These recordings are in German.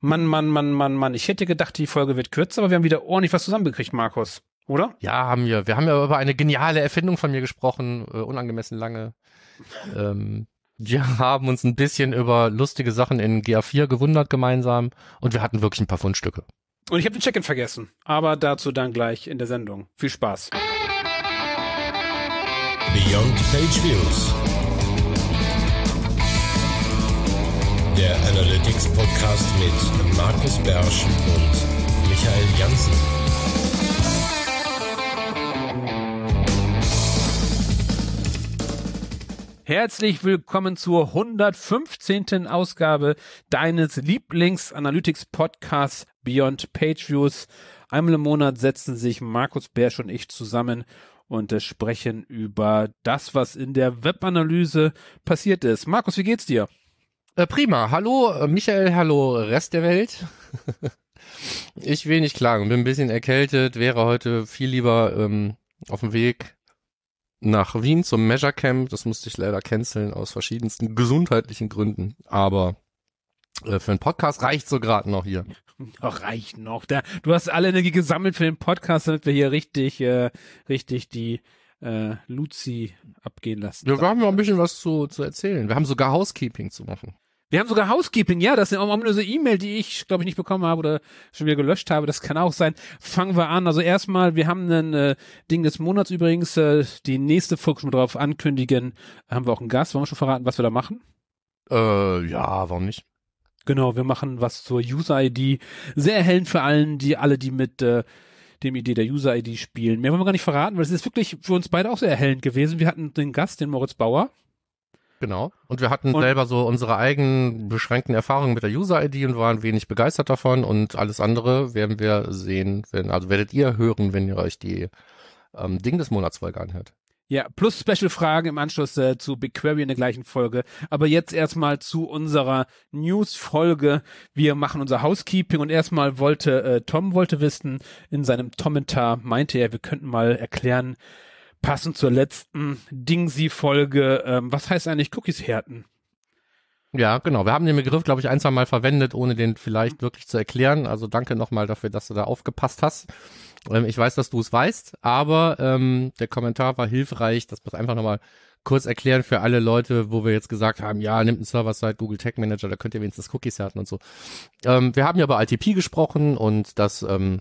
Mann, Mann, Mann, Mann, Mann. Ich hätte gedacht, die Folge wird kürzer, aber wir haben wieder ordentlich was zusammengekriegt, Markus. Oder? Ja, haben wir. Wir haben ja über eine geniale Erfindung von mir gesprochen, äh, unangemessen lange. Ähm, wir haben uns ein bisschen über lustige Sachen in GA4 gewundert gemeinsam und wir hatten wirklich ein paar Fundstücke. Und ich habe den Check-in vergessen, aber dazu dann gleich in der Sendung. Viel Spaß. Beyond Page Views. Der Analytics Podcast mit Markus Bersch und Michael Janssen. Herzlich willkommen zur 115. Ausgabe deines Lieblings-Analytics-Podcasts Beyond Page Views. Einmal im Monat setzen sich Markus Bersch und ich zusammen und äh, sprechen über das, was in der Webanalyse passiert ist. Markus, wie geht's dir? Äh, prima. Hallo äh, Michael, hallo Rest der Welt. ich will nicht klagen, bin ein bisschen erkältet, wäre heute viel lieber ähm, auf dem Weg nach Wien zum Measure Camp. Das musste ich leider canceln aus verschiedensten gesundheitlichen Gründen. Aber äh, für einen Podcast reicht so gerade noch hier. Ach, reicht noch. Da, du hast alle Energie gesammelt für den Podcast, damit wir hier richtig, äh, richtig die äh, Luzi abgehen lassen. Ja, wir haben ja ein bisschen was zu, zu erzählen. Wir haben sogar Housekeeping zu machen. Wir haben sogar Housekeeping, ja, das ist eine ominöse E-Mail, die ich, glaube ich, nicht bekommen habe oder schon wieder gelöscht habe. Das kann auch sein. Fangen wir an. Also erstmal, wir haben ein äh, Ding des Monats übrigens, äh, die nächste Folge schon drauf ankündigen. Haben wir auch einen Gast. Wollen wir schon verraten, was wir da machen? Äh, ja, warum nicht? Genau, wir machen was zur User-ID. Sehr erhellend für allen, die alle, die mit äh, dem Idee der User-ID spielen. Mehr wollen wir gar nicht verraten, weil es ist wirklich für uns beide auch sehr erhellend gewesen. Wir hatten den Gast, den Moritz Bauer. Genau. Und wir hatten Und- selber so unsere eigenen beschränkten Erfahrungen mit der User-ID und waren wenig begeistert davon und alles andere werden wir sehen, wenn, also werdet ihr hören, wenn ihr euch die ähm, Ding des Monats Folge anhört. Ja, plus Special-Fragen im Anschluss äh, zu BigQuery in der gleichen Folge. Aber jetzt erstmal zu unserer News-Folge. Wir machen unser Housekeeping und erstmal wollte äh, Tom wollte wissen, in seinem Kommentar meinte er, wir könnten mal erklären, passend zur letzten Dingsi-Folge, ähm, was heißt eigentlich Cookies härten? Ja, genau. Wir haben den Begriff, glaube ich, ein, zwei Mal verwendet, ohne den vielleicht wirklich zu erklären. Also danke nochmal dafür, dass du da aufgepasst hast. Ähm, ich weiß, dass du es weißt, aber ähm, der Kommentar war hilfreich, dass wir es einfach nochmal kurz erklären für alle Leute, wo wir jetzt gesagt haben, ja, nimmt einen Server-Side Google Tag Manager, da könnt ihr wenigstens Cookies härten und so. Ähm, wir haben ja über ITP gesprochen und dass ähm,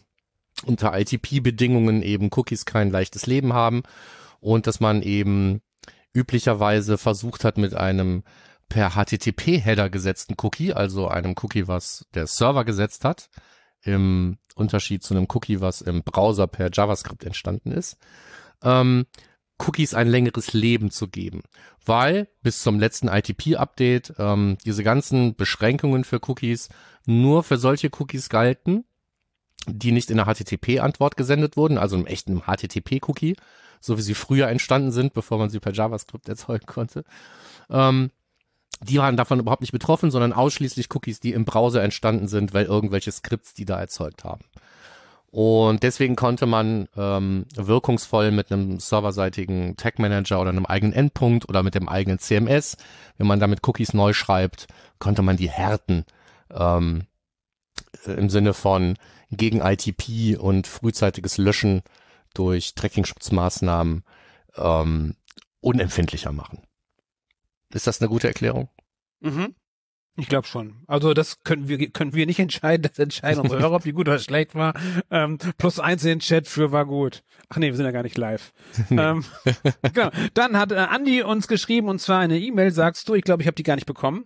unter ITP-Bedingungen eben Cookies kein leichtes Leben haben und dass man eben üblicherweise versucht hat, mit einem per HTTP-Header gesetzten Cookie, also einem Cookie, was der Server gesetzt hat, im Unterschied zu einem Cookie, was im Browser per JavaScript entstanden ist, ähm, Cookies ein längeres Leben zu geben. Weil bis zum letzten ITP-Update ähm, diese ganzen Beschränkungen für Cookies nur für solche Cookies galten, die nicht in der HTTP-Antwort gesendet wurden, also im echten HTTP-Cookie, so wie sie früher entstanden sind, bevor man sie per JavaScript erzeugen konnte. Ähm, die waren davon überhaupt nicht betroffen, sondern ausschließlich Cookies, die im Browser entstanden sind, weil irgendwelche Skripts die da erzeugt haben. Und deswegen konnte man ähm, wirkungsvoll mit einem serverseitigen Tag Manager oder einem eigenen Endpunkt oder mit dem eigenen CMS, wenn man damit Cookies neu schreibt, konnte man die härten ähm, im Sinne von gegen ITP und frühzeitiges Löschen durch Tracking-Schutzmaßnahmen ähm, unempfindlicher machen. Ist das eine gute Erklärung? Mhm. Ich glaube schon. Also das können wir können wir nicht entscheiden. Das entscheiden unsere Hörer, ob die gut oder schlecht war. Ähm, plus eins in den Chat für war gut. Ach nee, wir sind ja gar nicht live. ähm, genau. Dann hat äh, Andi uns geschrieben und zwar eine E-Mail. Sagst du? Ich glaube, ich habe die gar nicht bekommen.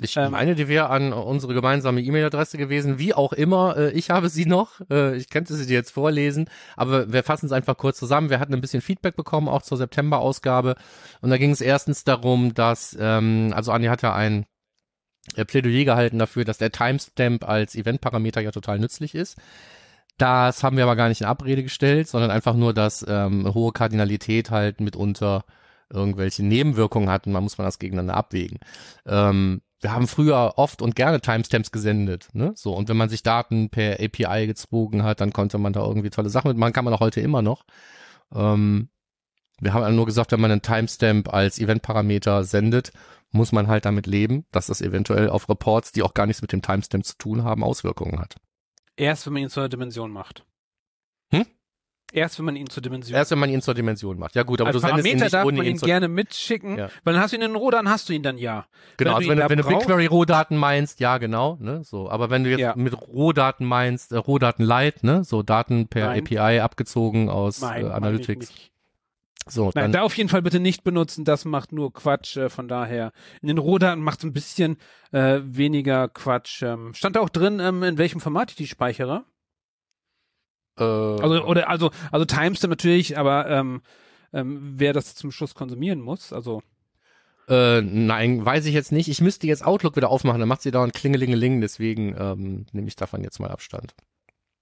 Ich Ähm, meine, die wäre an unsere gemeinsame E-Mail-Adresse gewesen, wie auch immer. Äh, ich habe sie noch. Äh, ich könnte sie dir jetzt vorlesen, aber wir fassen es einfach kurz zusammen. Wir hatten ein bisschen Feedback bekommen, auch zur September-Ausgabe. Und da ging es erstens darum, dass, ähm, also Andi hat ja ein äh, Plädoyer gehalten dafür, dass der Timestamp als Eventparameter ja total nützlich ist. Das haben wir aber gar nicht in Abrede gestellt, sondern einfach nur, dass ähm, hohe Kardinalität halt mitunter irgendwelche Nebenwirkungen hatten. Man muss man das gegeneinander abwägen. Ähm, wir haben früher oft und gerne Timestamps gesendet, ne? So, und wenn man sich Daten per API gezogen hat, dann konnte man da irgendwie tolle Sachen mitmachen, kann man auch heute immer noch. Ähm, Wir haben nur gesagt, wenn man einen Timestamp als Event-Parameter sendet, muss man halt damit leben, dass das eventuell auf Reports, die auch gar nichts mit dem Timestamp zu tun haben, Auswirkungen hat. Erst wenn man ihn zur Dimension macht. Erst wenn man ihn zur Dimension Erst wenn man ihn zur Dimension macht. Ja gut, aber Als du sendest ihn Parameter nicht darf ohne man ihn ihn gerne mitschicken, Ja. weil dann hast du ihn in den Rohdaten, hast du ihn dann ja. Genau, Wenn also wenn, du- wenn du da brauchst- BigQuery-Rohdaten meinst, ja genau, ne, so. Aber wenn du jetzt Ja. mit Rohdaten meinst, äh, Rohdaten Light, ne, so Daten per Nein. API abgezogen aus Nein, äh, Analytics, so, Nein, dann, da auf jeden Fall bitte nicht benutzen, das macht nur Quatsch, äh, von daher. In den Rohdaten macht es ein bisschen äh, weniger Quatsch. Ähm, stand da auch drin, ähm, in welchem Format ich die speichere? Äh, Also, oder, also, also Timestamp natürlich, aber ähm, ähm, wer das zum Schluss konsumieren muss, also äh, nein, weiß ich jetzt nicht. Ich müsste jetzt Outlook wieder aufmachen, dann macht sie dauernd Klingelingeling, deswegen ähm, nehme ich davon jetzt mal Abstand.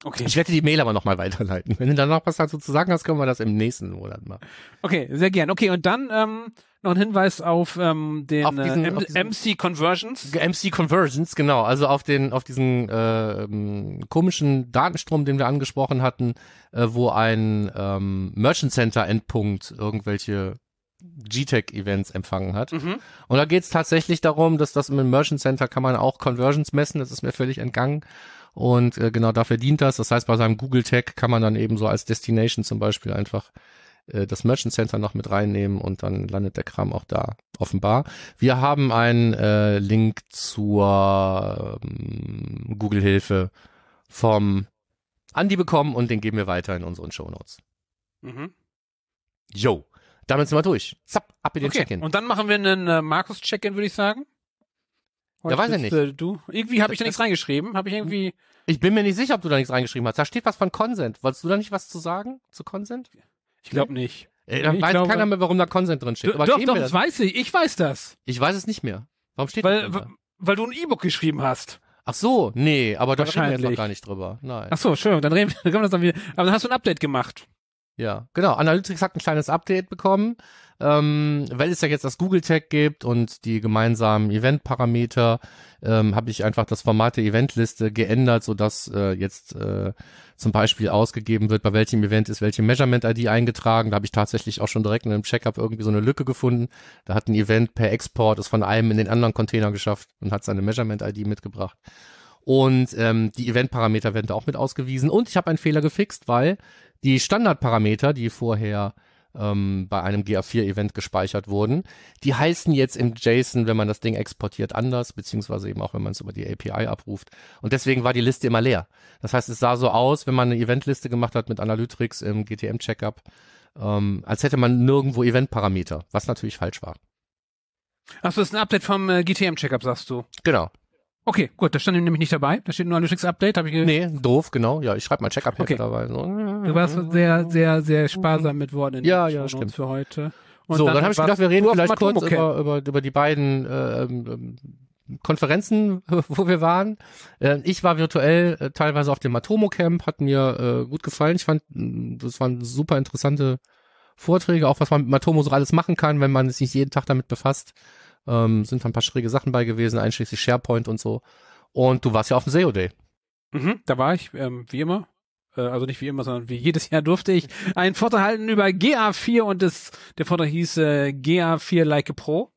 okay. Ich werde die Mail aber nochmal weiterleiten. Wenn du dann noch was dazu zu sagen hast, können wir das im nächsten Monat machen. Okay, sehr gern. Okay, und dann ähm, noch ein Hinweis auf ähm, den Auf diesen- äh, M auf MC Conversions. MC Conversions, genau, also auf den, auf diesen äh, ähm, komischen Datenstrom, den wir angesprochen hatten, äh, wo ein ähm, Merchant Center Endpunkt irgendwelche GTEC-Events empfangen hat. Mhm. Und da geht es tatsächlich darum, dass das im Merchant Center kann man auch Conversions messen, das ist mir völlig entgangen. Und äh, genau dafür dient das. Das heißt, bei seinem Google Tag kann man dann eben so als Destination zum Beispiel einfach äh, das Merchant Center noch mit reinnehmen und dann landet der Kram auch da, offenbar. Wir haben einen äh, Link zur ähm, Google-Hilfe vom Andi bekommen und den geben wir weiter in unseren Show Notes. Mhm. Yo, damit sind wir durch. Zapp, ab in den Okay, Check-in. und dann machen wir einen äh, Markus-Check-In, würde ich sagen. Ja, weiß ich bist, Äh, du? Irgendwie habe ich da nichts reingeschrieben. Habe ich irgendwie. Ich bin mir nicht sicher, ob du da nichts reingeschrieben hast. Da steht was von Consent. Wolltest du da nicht was zu sagen? Zu Consent? Ich glaube nicht. Ey, dann Ich weiß glaube- keiner mehr, warum da Consent drin steht. Aber doch, doch, das das? weiß ich. Ich weiß das. Ich weiß es nicht mehr. Warum steht das Weil, denn da? weil du ein E-Book geschrieben hast. Ach so, nee, aber da reden wir jetzt noch gar nicht drüber. Nein. Ach so, schön. Dann reden wir, dann können wir das dann wieder. Aber dann hast du ein Update gemacht. Ja, genau. Analytics hat ein kleines Update bekommen, ähm, weil es ja jetzt das Google Tag gibt und die gemeinsamen Event-Parameter, ähm, habe ich einfach das Format der Eventliste geändert, sodass äh, jetzt äh, zum Beispiel ausgegeben wird, bei welchem Event ist welche Measurement-ID eingetragen. Da habe ich tatsächlich auch schon direkt in einem Checkup irgendwie so eine Lücke gefunden. Da hat ein Event per Export es von einem in den anderen Container geschafft und hat seine Measurement-ID mitgebracht. Und ähm, die Event-Parameter werden da auch mit ausgewiesen. Und ich habe einen Fehler gefixt, weil die Standardparameter, die vorher ähm, bei einem GA4-Event gespeichert wurden, die heißen jetzt im JSON, wenn man das Ding exportiert, anders, beziehungsweise eben auch, wenn man es über die API abruft. Und deswegen war die Liste immer leer. Das heißt, es sah so aus, wenn man eine Eventliste gemacht hat mit Analytics im GTM-Checkup, ähm, als hätte man nirgendwo Event-Parameter, was natürlich falsch war. Achso, das ist ein Update vom äh, GTM-Checkup, sagst du. Genau. Okay, gut, das stand nämlich nicht dabei. Da steht nur Analytics Update. Hab ich Nee, doof, genau. Ja, ich schreibe mal Checkup Okay. dabei. So. Du warst sehr, sehr, sehr sparsam mit Worten in Ja, ja, stimmt. für heute. Und so, dann, habe ich gedacht, wir reden vielleicht kurz Camp. über, über, über die beiden äh, ähm, Konferenzen, wo wir waren. Äh, ich war virtuell äh, teilweise auf dem Matomo Camp, hat mir äh, gut gefallen. Ich fand, mh, das waren super interessante Vorträge, auch was man mit Matomo so alles machen kann, wenn man sich jeden Tag damit befasst. Ähm, sind da ein paar schräge Sachen bei gewesen, einschließlich SharePoint und so. Und du warst ja auf dem SEO Day. Mhm, da war ich, ähm, wie immer. Äh, also nicht wie immer, sondern wie jedes Jahr durfte ich einen Vortrag halten über GA4 und das, der Vortrag hieß äh, GA4 Like a Pro.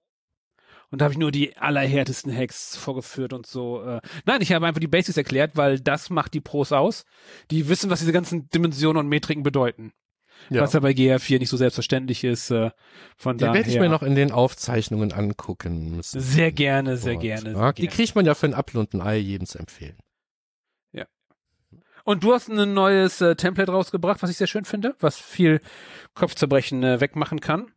Und da habe ich nur die allerhärtesten Hacks vorgeführt und so. Äh. Nein, ich habe einfach die Basics erklärt, weil das macht die Pros aus. Die wissen, was diese ganzen Dimensionen und Metriken bedeuten. Was ja bei GA4 nicht so selbstverständlich ist. Äh, von Die daher. werde ich mir noch in den Aufzeichnungen angucken müssen. Sehr gerne, sehr Dort. gerne. Ja, Sehr die gerne. kriegt man ja für ein Apfel und ein Ei jedem zu empfehlen. Und du hast ein neues äh, Template rausgebracht, was ich sehr schön finde, was viel Kopfzerbrechen äh, wegmachen kann.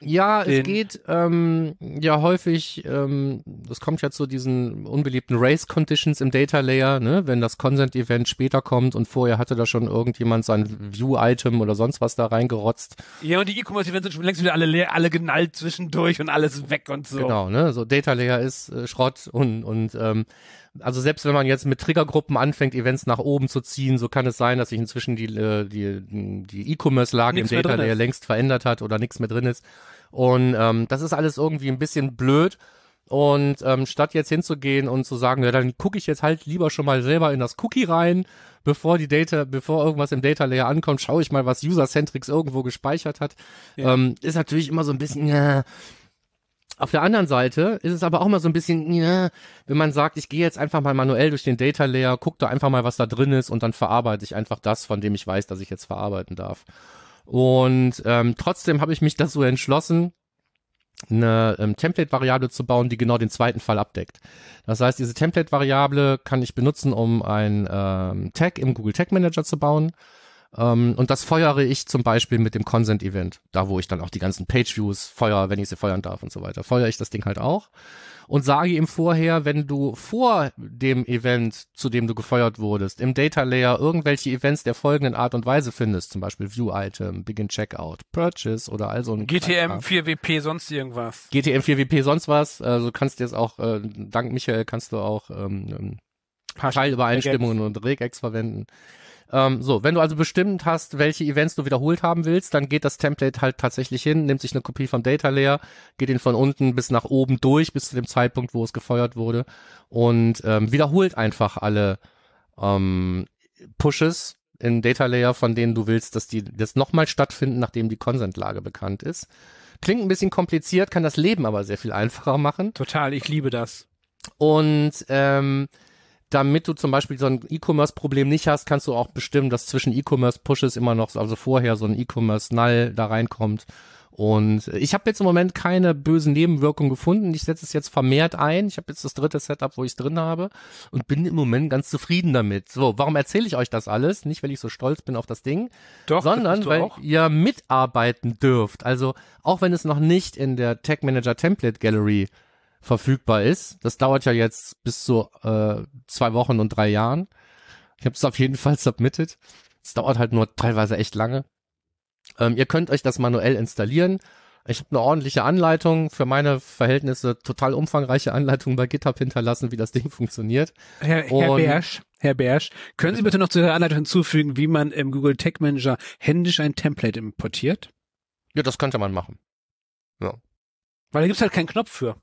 Ja, es geht ähm, ja häufig, ähm, das kommt ja zu diesen unbeliebten Race Conditions im Data Layer, ne? wenn das Consent-Event später kommt und vorher hatte da schon irgendjemand sein View-Item oder sonst was da reingerotzt. Ja, und die E-Commerce-Events sind schon längst wieder alle leer, alle genallt zwischendurch und alles weg und so. Genau, ne? So Data Layer ist äh, Schrott und und ähm, also selbst wenn man jetzt mit Triggergruppen anfängt, Events nach oben zu ziehen, so kann es sein, dass sich inzwischen die äh, die die E-Commerce-Lage im Data Layer längst verändert hat oder nichts mehr drin ist. Und ähm, das ist alles irgendwie ein bisschen blöd. Und ähm, statt jetzt hinzugehen und zu sagen, ja, dann gucke ich jetzt halt lieber schon mal selber in das Cookie rein, bevor die Data, bevor irgendwas im Data Layer ankommt, schaue ich mal, was User-Centrics irgendwo gespeichert hat. Ja. Ähm, ist natürlich immer so ein bisschen, ja. Auf der anderen Seite ist es aber auch mal so ein bisschen, ja, wenn man sagt, ich gehe jetzt einfach mal manuell durch den Data Layer, guck da einfach mal, was da drin ist und dann verarbeite ich einfach das, von dem ich weiß, dass ich jetzt verarbeiten darf. Und ähm, trotzdem habe ich mich dazu entschlossen, eine ähm, Template-Variable zu bauen, die genau den zweiten Fall abdeckt. Das heißt, diese Template-Variable kann ich benutzen, um ein ähm, Tag im Google Tag Manager zu bauen. Ähm, und das feuere ich zum Beispiel mit dem Consent-Event, da wo ich dann auch die ganzen Page-Views feuer, wenn ich sie feuern darf und so weiter. Feuere ich das Ding halt auch und sage ihm vorher, wenn du vor dem Event, zu dem du gefeuert wurdest, im Data Layer irgendwelche Events der folgenden Art und Weise findest, zum Beispiel View Item, Begin Checkout, Purchase oder also ein GTM 4WP sonst irgendwas. GTM 4WP sonst was, also kannst du jetzt auch, äh, dank Michael kannst du auch ähm, Teilübereinstimmungen und Regex verwenden. Ähm, so, wenn du also bestimmt hast, welche Events du wiederholt haben willst, dann geht das Template halt tatsächlich hin, nimmt sich eine Kopie vom Data Layer, geht ihn von unten bis nach oben durch, bis zu dem Zeitpunkt, wo es gefeuert wurde und ähm, wiederholt einfach alle ähm, Pushes in Data Layer, von denen du willst, dass die das nochmal stattfinden, nachdem die Consent-Lage bekannt ist. Klingt ein bisschen kompliziert, kann das Leben aber sehr viel einfacher machen. Total, ich liebe das. Und ähm, damit du zum Beispiel so ein E-Commerce-Problem nicht hast, kannst du auch bestimmen, dass zwischen E-Commerce-Pushes immer noch, also vorher so ein E-Commerce-Null da reinkommt. Und ich habe jetzt im Moment keine bösen Nebenwirkungen gefunden. Ich setze es jetzt vermehrt ein. Ich habe jetzt das dritte Setup, wo ich es drin habe und bin im Moment ganz zufrieden damit. So, warum erzähle ich euch das alles? Nicht, weil ich so stolz bin auf das Ding, Doch, sondern weil auch. ihr mitarbeiten dürft. Also auch wenn es noch nicht in der Tag Manager Template Gallery verfügbar ist. Das dauert ja jetzt bis zu äh, zwei Wochen und drei Jahren. Ich habe es auf jeden Fall submitted. Es dauert halt nur teilweise echt lange. Ähm, ihr könnt euch das manuell installieren. Ich habe eine ordentliche Anleitung für meine Verhältnisse, total umfangreiche Anleitung bei GitHub hinterlassen, wie das Ding funktioniert. Herr, Herr Und- Bersch, Herr Bersch, können Sie bitte noch zu Ihrer Anleitung hinzufügen, wie man im Google Tag Manager händisch ein Template importiert? Ja, das könnte man machen. Weil da gibt's halt keinen Knopf für.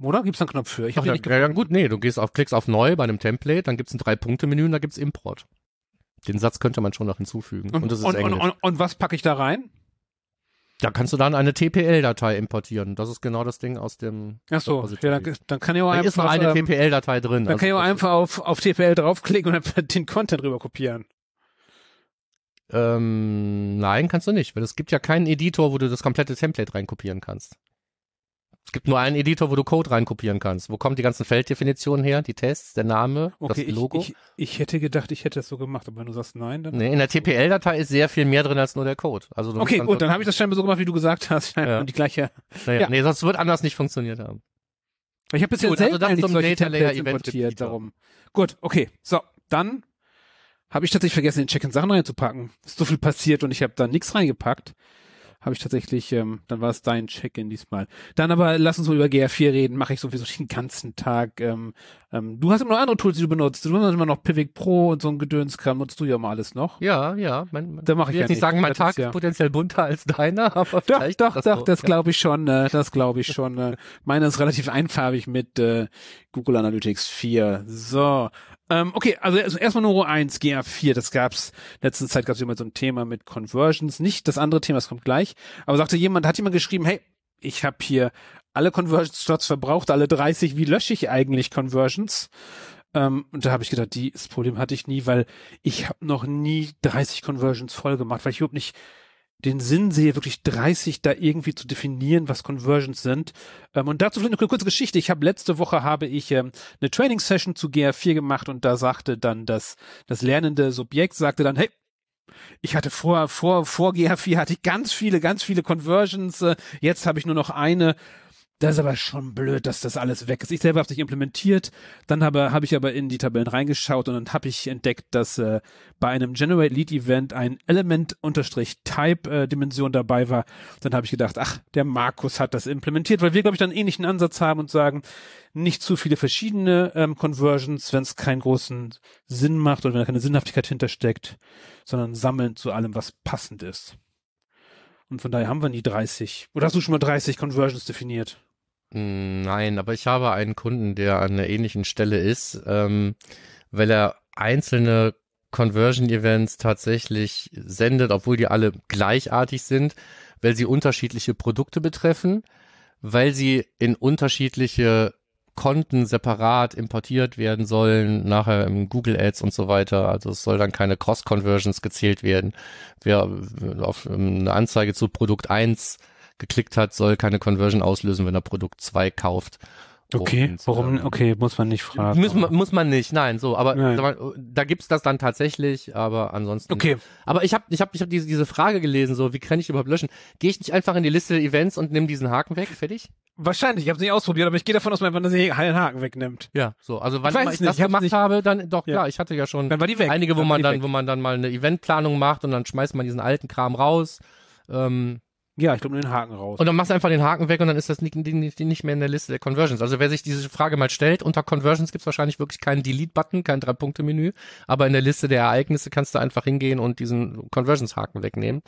Oder? Gibt's da einen Knopf für? Ich Ach, habe ja, nicht ja, gut, nee, du gehst auf, klickst auf Neu bei einem Template, dann gibt's ein Drei-Punkte-Menü und da gibt's Import. Den Satz könnte man schon noch hinzufügen. Und, Und, das ist und, Englisch. und, und, und was packe ich da rein? Da kannst du dann eine TPL-Datei importieren. Das ist genau das Ding aus dem Ach so, ja, dann, dann kann ich auch Da ist noch einfach, eine ähm, TPL-Datei drin. dann Also kann ich auch einfach auf, auf TPL draufklicken und einfach den Content rüber kopieren. Ähm, nein, kannst du nicht, weil es gibt ja keinen Editor, wo du das komplette Template reinkopieren kannst. Es gibt nur einen Editor, wo du Code reinkopieren kannst. Wo kommen die ganzen Felddefinitionen her? Die Tests, der Name, Okay, das Logo? ich, ich, ich hätte gedacht, ich hätte das so gemacht, aber wenn du sagst nein, dann. nee, in der TPL-Datei ist sehr viel mehr drin als nur der Code. Also du Okay, gut, dann habe ich das scheinbar so gemacht, wie du gesagt hast. Ja. Und die gleiche. Naja, ja. Nee, sonst wird anders nicht funktioniert haben. Ich habe bisher Gut, also selten das eigentlich solche Data Layer importiert, darum. Gut, okay. So, dann habe ich tatsächlich vergessen, in Check-in Sachen reinzupacken. Ist so viel passiert und ich habe da nichts reingepackt. Habe ich tatsächlich, ähm, dann war es dein Check-in diesmal. Dann aber lass uns mal über GR4 reden, mache ich sowieso den ganzen Tag. Ähm, ähm, du hast immer noch andere Tools, die du benutzt. Du benutzt immer noch Pivot Pro und so ein Gedönskram, nutzt du ja mal alles noch. Ja, ja. Mein, mein, Da mach ich will ja jetzt nicht sagen, mein Das Tag ist ja- potenziell bunter als deiner, aber Doch, vielleicht doch, ist doch, so. das glaube ich schon, äh, das glaube ich schon. Äh, meine ist relativ einfarbig mit äh, Google Analytics 4. So, ähm, okay, also, also erstmal nur 1, GA4, das gab's, letzte Zeit gab's immer so ein Thema mit Conversions, nicht das andere Thema, das kommt gleich, aber sagte jemand, hat jemand geschrieben, hey, ich habe hier alle Conversion-Slots verbraucht, alle 30, wie lösche ich eigentlich Conversions? Ähm, und da habe ich gedacht, die, das Problem hatte ich nie, weil ich habe noch nie 30 Conversions voll gemacht, weil ich überhaupt nicht den Sinn sehe, wirklich 30 da irgendwie zu definieren, was Conversions sind. Ähm, und dazu vielleicht eine kurze Geschichte. Ich habe letzte Woche habe ich ähm, eine Training Session zu GR4 gemacht und da sagte dann das, das lernende Subjekt sagte dann, hey, ich hatte vor, vor, vor GR4 hatte ich ganz viele, ganz viele Conversions. Äh, jetzt habe ich nur noch eine. Das ist aber schon blöd, dass das alles weg ist. Ich selber habe es nicht implementiert. Dann habe, habe ich aber in die Tabellen reingeschaut und dann habe ich entdeckt, dass äh, bei einem Generate Lead Event ein Element-Type-Dimension dabei war. Dann habe ich gedacht, ach, der Markus hat das implementiert, weil wir, glaube ich, dann einen ähnlichen Ansatz haben und sagen, nicht zu viele verschiedene ähm, Conversions, wenn es keinen großen Sinn macht oder wenn da keine Sinnhaftigkeit hintersteckt, sondern sammeln zu allem, was passend ist. Und von daher haben wir nie 30. Oder hast du schon mal 30 Conversions definiert? Nein, aber ich habe einen Kunden, der an einer ähnlichen Stelle ist, ähm, weil er einzelne Conversion-Events tatsächlich sendet, obwohl die alle gleichartig sind, weil sie unterschiedliche Produkte betreffen, weil sie in unterschiedliche Konten separat importiert werden sollen, nachher im Google Ads und so weiter. Also es soll dann keine Cross-Conversions gezählt werden. Wer auf eine Anzeige zu Produkt 1 geklickt hat, soll keine Conversion auslösen, wenn er Produkt 2 kauft. Okay, Und, warum? ähm, Okay, muss man nicht fragen. Muss man, muss man nicht, nein, so, aber Nein. mal, da gibt's das dann tatsächlich, aber ansonsten. Okay, Aber ich habe ich hab, ich hab diese, diese Frage gelesen, so, wie kann ich überhaupt löschen? Gehe ich nicht einfach in die Liste der Events und nimm diesen Haken weg, fertig? wahrscheinlich. Ich habe es nicht ausprobiert, aber ich gehe davon aus, dass man den Haken wegnimmt. Ja, so, also wann Ich ich nicht, das ich gemacht nicht- habe, dann doch Ja. klar, ich hatte ja schon Dann war die weg. einige, wo Dann man dann, weg. wo man dann mal eine Eventplanung macht und dann schmeißt man diesen alten Kram raus. Ähm, Ja, ich glaube nur den Haken raus. Und dann machst du einfach den Haken weg und dann ist das nicht, nicht, nicht mehr in der Liste der Conversions. Also wer sich diese Frage mal stellt, unter Conversions gibt's wahrscheinlich wirklich keinen Delete-Button, kein Drei-Punkte-Menü, aber in der Liste der Ereignisse kannst du einfach hingehen und diesen Conversions-Haken wegnehmen.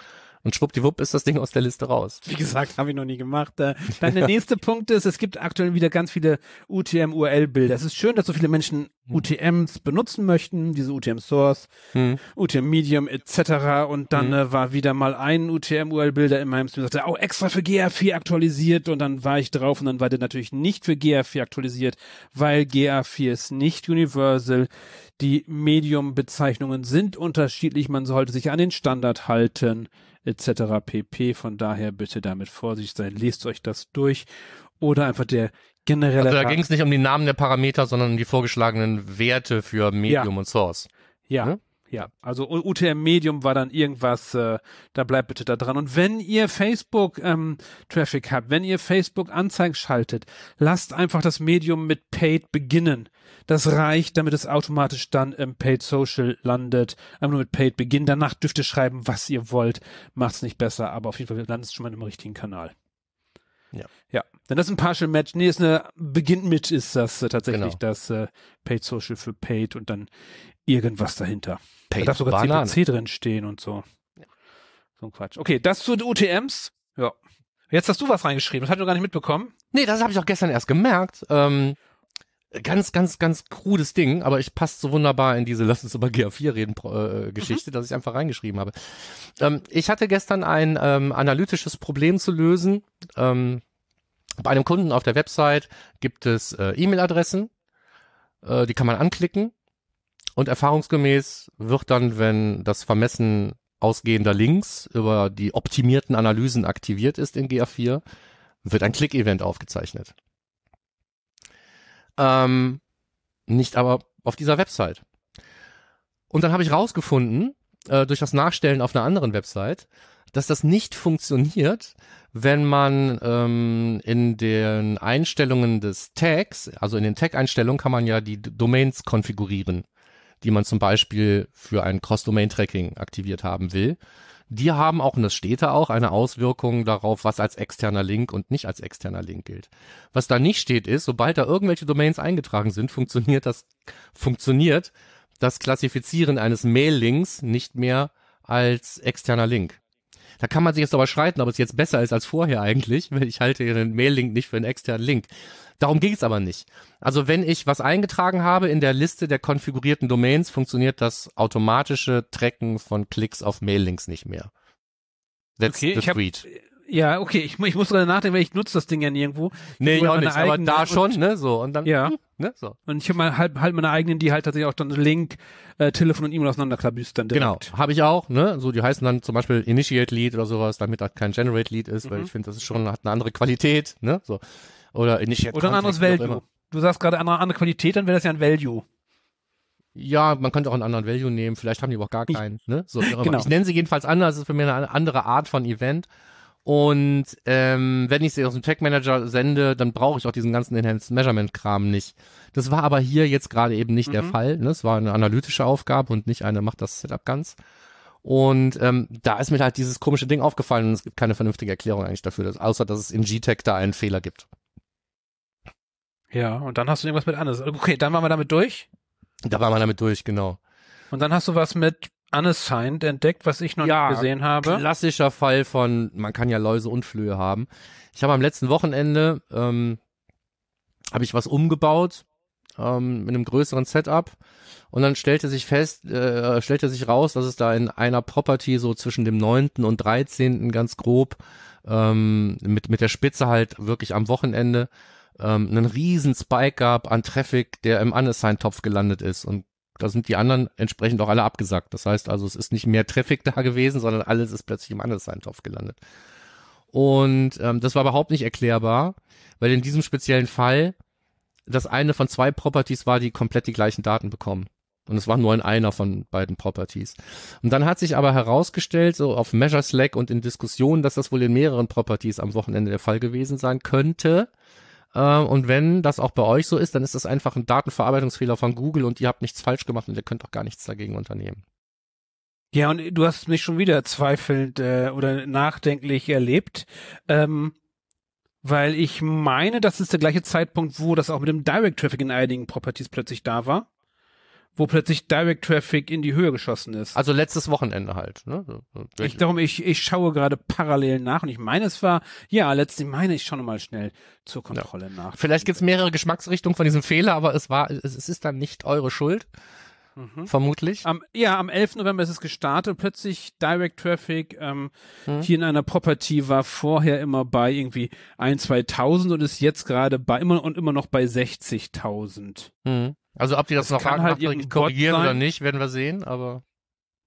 Und schwuppdiwupp ist das Ding aus der Liste raus. Wie gesagt, habe ich noch nie gemacht. Äh, Dann der nächste Punkt ist, es gibt aktuell wieder ganz viele UTM-URL-Bilder. Es ist schön, dass so viele Menschen UTMs benutzen möchten, diese UTM-Source, Hm. UTM-Medium etc. Und dann Mhm. äh, war wieder mal ein UTM-URL-Bilder in meinem Stream, sagte, oh, extra für GA4 aktualisiert. Und dann war ich drauf und dann war der natürlich nicht für GA4 aktualisiert, weil GA4 ist nicht universal. Die Medium-Bezeichnungen sind unterschiedlich. Man sollte sich an den Standard halten etc. pp. Von daher bitte damit vorsichtig sein. Lest euch das durch. Oder einfach der generelle Also da ging es nicht um die Namen der Parameter, sondern um die vorgeschlagenen Werte für Medium und Source. Ja, Ne? Ja. Also UTM Medium war dann irgendwas, äh, da bleibt bitte da dran. Und wenn ihr Facebook ähm, Traffic habt, wenn ihr Facebook Anzeigen schaltet, lasst einfach das Medium mit Paid beginnen. Das reicht, damit es automatisch dann im Paid Social landet. Einfach nur mit Paid beginnen. Danach dürft ihr schreiben, was ihr wollt. Macht's nicht besser, aber auf jeden Fall landet es schon mal im richtigen Kanal. Ja. Ja. Denn das ist ein Partial Match. Nee, ist eine, beginnt mit ist das äh, tatsächlich Genau. das äh, Paid Social für Paid und dann irgendwas dahinter. Da Paid darf sogar Banane. CPC drin stehen und so. So ein Quatsch. Okay, das zu den UTMs. Ja. Jetzt hast du was reingeschrieben. Das hatte ich noch gar nicht mitbekommen. Nee, das habe ich auch gestern erst gemerkt. Ähm, ganz, ganz, ganz krudes Ding, aber ich passt so wunderbar in diese Lass uns über GA4 reden äh, Geschichte, dass ich einfach reingeschrieben habe. Ähm, ich hatte gestern ein ähm, analytisches Problem zu lösen. Ähm, bei einem Kunden auf der Website gibt es äh, E-Mail-Adressen, äh, die kann man anklicken und erfahrungsgemäß wird dann, wenn das Vermessen ausgehender Links über die optimierten Analysen aktiviert ist in GA4, wird ein Click-Event aufgezeichnet. Ähm, nicht aber auf dieser Website. Und dann habe ich rausgefunden, äh, durch das Nachstellen auf einer anderen Website, dass das nicht funktioniert, wenn man ähm, in den Einstellungen des Tags, also in den Tag-Einstellungen kann man ja die Domains konfigurieren, die man zum Beispiel für ein Cross-Domain-Tracking aktiviert haben will. Die haben auch, und das steht da auch, eine Auswirkung darauf, was als externer Link und nicht als externer Link gilt. Was da nicht steht, ist, sobald da irgendwelche Domains eingetragen sind, funktioniert das, funktioniert das Klassifizieren eines Mail-Links nicht mehr als externer Link. Da kann man sich jetzt aber streiten, ob es jetzt besser ist als vorher eigentlich, weil ich halte den Mail-Link nicht für einen externen Link. Darum ging es aber nicht. Also wenn ich was eingetragen habe in der Liste der konfigurierten Domains, funktioniert das automatische Tracken von Klicks auf Mail-Links nicht mehr. That's Okay, the ich hab-. Ja, okay. Ich, ich muss gerade nachdenken, weil ich nutze das Ding ja nirgendwo. Nee, ich auch nicht, aber da schon, ne, so, und dann, Ja. ne, so. Und ich habe mal halt, halt meine eigenen, die halt tatsächlich auch dann Link, äh, Telefon und E-Mail auseinanderklabüstern Genau, direkt. habe ich auch, ne? So, die heißen dann zum Beispiel Initiate Lead oder sowas, damit das kein Generate Lead ist, weil Mhm. ich finde, das ist schon, hat eine andere Qualität, ne? So. Oder Initiate Oder ein anderes Value. Du sagst gerade andere, andere Qualität, dann wäre das ja ein Value. Ja, man könnte auch einen anderen Value nehmen, vielleicht haben die aber auch gar keinen, ne? So. Genau. Ich nenne sie jedenfalls anders, das ist für mich eine andere Art von Event. Und ähm, wenn ich sie aus dem Tag Manager sende, dann brauche ich auch diesen ganzen Enhanced Measurement Kram nicht. Das war aber hier jetzt gerade eben nicht der Mhm. Fall. Ne? Es war eine analytische Aufgabe und nicht eine macht das Setup ganz. Und ähm, da ist mir halt dieses komische Ding aufgefallen und es gibt keine vernünftige Erklärung eigentlich dafür, dass, außer dass es in GTech da einen Fehler gibt. Ja, und dann hast du irgendwas mit anderes. Okay, dann waren wir damit durch. Da war man damit durch, genau. Und dann hast du was mit Unassigned entdeckt, was ich noch Ja, nicht gesehen habe. Klassischer Fall von, man kann ja Läuse und Flöhe haben. Ich habe am letzten Wochenende ähm, habe ich was umgebaut ähm, mit einem größeren Setup und dann stellte sich fest, äh, stellte sich raus, dass es da in einer Property so zwischen dem 9. und 13. ganz grob ähm, mit, mit der Spitze halt wirklich am Wochenende ähm, einen riesen Spike gab an Traffic, der im Unassigned-Topf gelandet ist und da sind die anderen entsprechend auch alle abgesagt. Das heißt also, es ist nicht mehr Traffic da gewesen, sondern alles ist plötzlich im Unassigned-Topf gelandet. Und ähm, das war überhaupt nicht erklärbar, weil in diesem speziellen Fall das eine von zwei Properties war, die komplett die gleichen Daten bekommen. Und es war nur in einer von beiden Properties. Und dann hat sich aber herausgestellt, so auf Measure Slack und in Diskussionen, dass das wohl in mehreren Properties am Wochenende der Fall gewesen sein könnte. Äh, und wenn das auch bei euch so ist, dann ist das einfach ein Datenverarbeitungsfehler von Google und ihr habt nichts falsch gemacht und ihr könnt auch gar nichts dagegen unternehmen. Ja, und du hast mich schon wieder zweifelnd äh, oder nachdenklich erlebt. Ähm, weil ich meine, das ist der gleiche Zeitpunkt, wo das auch mit dem Direct Traffic in einigen Properties plötzlich da war. Wo plötzlich Direct Traffic in die Höhe geschossen ist. Also letztes Wochenende halt. Ne? Ich, darum, ich, ich schaue gerade parallel nach und ich meine, es war, ja, letztlich meine ich schon mal schnell zur Kontrolle ja. nach. Vielleicht gibt's mehrere Geschmacksrichtungen von diesem Fehler, aber es war, es, es ist dann nicht eure Schuld. Mhm. Vermutlich. Am, ja, am 11. November ist es gestartet. Plötzlich Direct Traffic ähm, mhm. hier in einer Property war vorher immer bei irgendwie ein, 2000 und ist jetzt gerade bei immer und immer noch bei 60.000. Mhm. Also ob die das, das noch halt korrigieren oder nicht, werden wir sehen, aber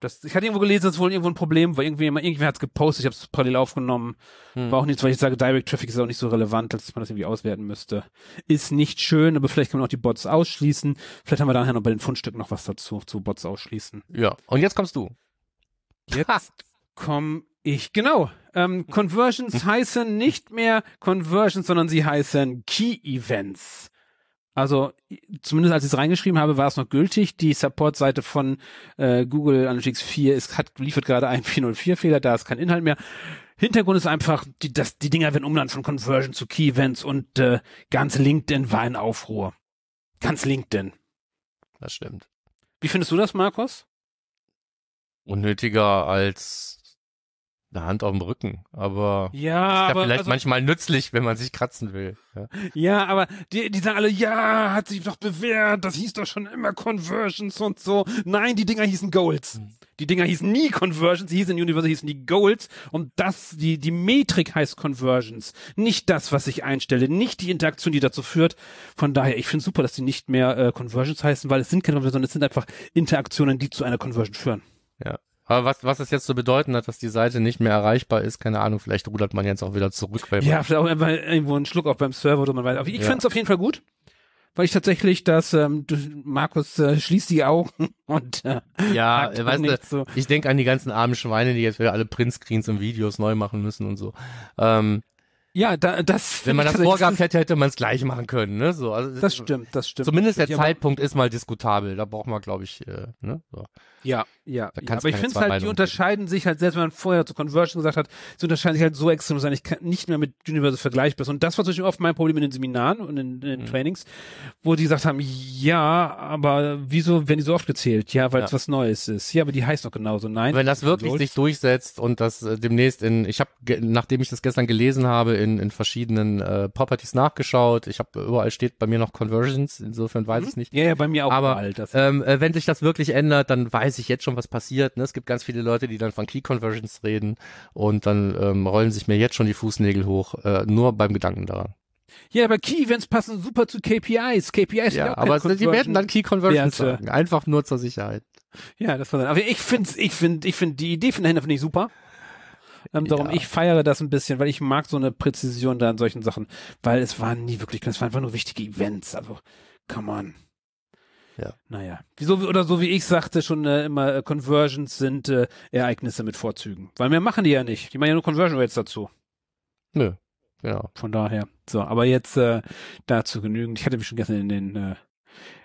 das, ich hatte irgendwo gelesen, dass wohl irgendwo ein Problem war. Irgendwie, irgendwer hat es gepostet, ich habe es parallel aufgenommen. Hm. War auch nichts, weil ich sage, Direct Traffic ist auch nicht so relevant, dass man das irgendwie auswerten müsste. Ist nicht schön, aber vielleicht kann man auch die Bots ausschließen. Vielleicht haben wir nachher noch bei den Fundstücken noch was dazu, zu Bots ausschließen. Ja, und jetzt kommst du. Jetzt komme ich, genau. Ähm, Conversions heißen nicht mehr Conversions, sondern sie heißen Key Events. Also zumindest als ich es reingeschrieben habe, war es noch gültig. Die Support-Seite von äh, Google Analytics 4 ist, hat, liefert gerade einen 404-Fehler, da ist kein Inhalt mehr. Hintergrund ist einfach, die, das, die Dinger werden umland von Conversion zu Key Events und äh, ganz LinkedIn war in Aufruhr. Ganz LinkedIn. Das stimmt. Wie findest du das, Markus? Unnötiger als eine Hand auf dem Rücken, aber ja, ist aber, vielleicht also, manchmal nützlich, wenn man sich kratzen will. Ja, ja aber die, die sagen alle, ja, hat sich doch bewährt, das hieß doch schon immer Conversions und so. Nein, die Dinger hießen Goals. Hm. Die Dinger hießen nie Conversions, die hießen in Universal hießen die Goals und das, die, die Metrik heißt Conversions. Nicht das, was ich einstelle, nicht die Interaktion, die dazu führt. Von daher, ich finde super, dass die nicht mehr äh, Conversions heißen, weil es sind keine Conversions, sondern es sind einfach Interaktionen, die zu einer Conversion führen. Ja, aber was, was das jetzt zu so bedeuten hat, dass die Seite nicht mehr erreichbar ist, keine Ahnung, vielleicht rudert man jetzt auch wieder zurück. Bei ja, vielleicht auch irgendwo einen Schluck auf beim Server oder man weiß. Aber ich ja. finde es auf jeden Fall gut, weil ich tatsächlich das, ähm, du, Markus äh, schließt die Augen und äh, Ja, weißt du, so. ich denke an die ganzen armen Schweine, die jetzt wieder alle Printscreens und Videos neu machen müssen und so. Ähm, ja, da, das. Wenn man das vorgehabt hätte, hätte man es gleich machen können, ne? So, also das stimmt, das stimmt. Zumindest der Zeitpunkt ist mal diskutabel. Da braucht man, glaube ich, äh, ne? So. Ja, ja. ja. Aber ich finde halt, die unterscheiden sich halt, selbst wenn man vorher zu Conversion gesagt hat, sie unterscheiden sich halt so extrem, dass eigentlich nicht mehr mit Universal vergleichbar ist. Und das war zum Beispiel oft mein Problem in den Seminaren und in, in den mhm. Trainings, wo die gesagt haben, ja, aber wieso werden die so oft gezählt? Ja, weil es was Neues ist. Ja, aber die heißt doch genauso. Nein. Wenn das wirklich sich durchsetzt und das äh, demnächst in, ich habe, nachdem ich das gestern gelesen habe, in, in verschiedenen äh, Properties nachgeschaut. Ich habe überall steht bei mir noch Conversions, insofern weiß mhm. ich nicht. Ja, ja, bei mir auch aber, überall. Das ähm, äh, wenn sich das wirklich ändert, dann weiß ich jetzt schon, was passiert. Ne? Es gibt ganz viele Leute, die dann von Key Conversions reden und dann ähm, rollen sich mir jetzt schon die Fußnägel hoch, äh, nur beim Gedanken daran. Ja, aber Key Events passen super zu KPIs. KPIs ja, aber die werden dann Key Conversions sagen, einfach nur zur Sicherheit. Ja, das war dann. Aber ich finde, ich finde, ich finde die Idee von dahinter finde ich super. Ähm, darum, ja. ich feiere das ein bisschen, weil ich mag so eine Präzision da an solchen Sachen, weil es waren nie wirklich, es waren einfach nur wichtige Events. Also, come on. Ja. Naja. Wieso, oder so wie ich sagte, schon äh, immer äh, Conversions sind äh, Ereignisse mit Vorzügen. Weil mehr machen die ja nicht. Die machen ja nur Conversion Rates dazu. Nö. Genau. Von daher. So, aber jetzt äh, dazu genügend. Ich hatte mich schon gestern in den äh,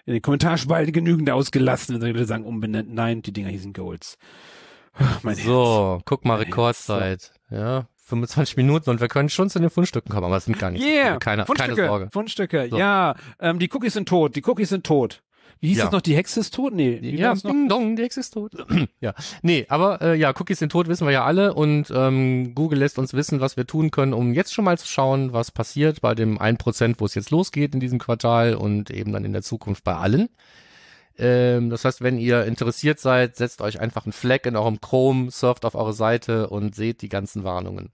in den Kommentarspalten genügend ausgelassen, wenn sie sagen, umbenannt. Nein, die Dinger hießen Goals. mein so, Herz. guck mal, Rekordzeit. Ja, 25 Minuten und wir können schon zu den Fundstücken kommen, aber es sind gar nicht. Yeah, keine, Fundstücke, keine Sorge. Fundstücke, so. ja. Ähm, die Cookies sind tot, die Cookies sind tot. Wie hieß Ja. das noch? Die Hexe ist tot? Nee, wie Ja, ding dong, die Hexe ist tot. ja, nee, aber äh, ja, Cookies sind tot, wissen wir ja alle und ähm, Google lässt uns wissen, was wir tun können, um jetzt schon mal zu schauen, was passiert bei dem 1%, wo es jetzt losgeht in diesem Quartal und eben dann in der Zukunft bei allen. Ähm, das heißt, wenn ihr interessiert seid, setzt euch einfach einen Flag in eurem Chrome, surft auf eure Seite und seht die ganzen Warnungen.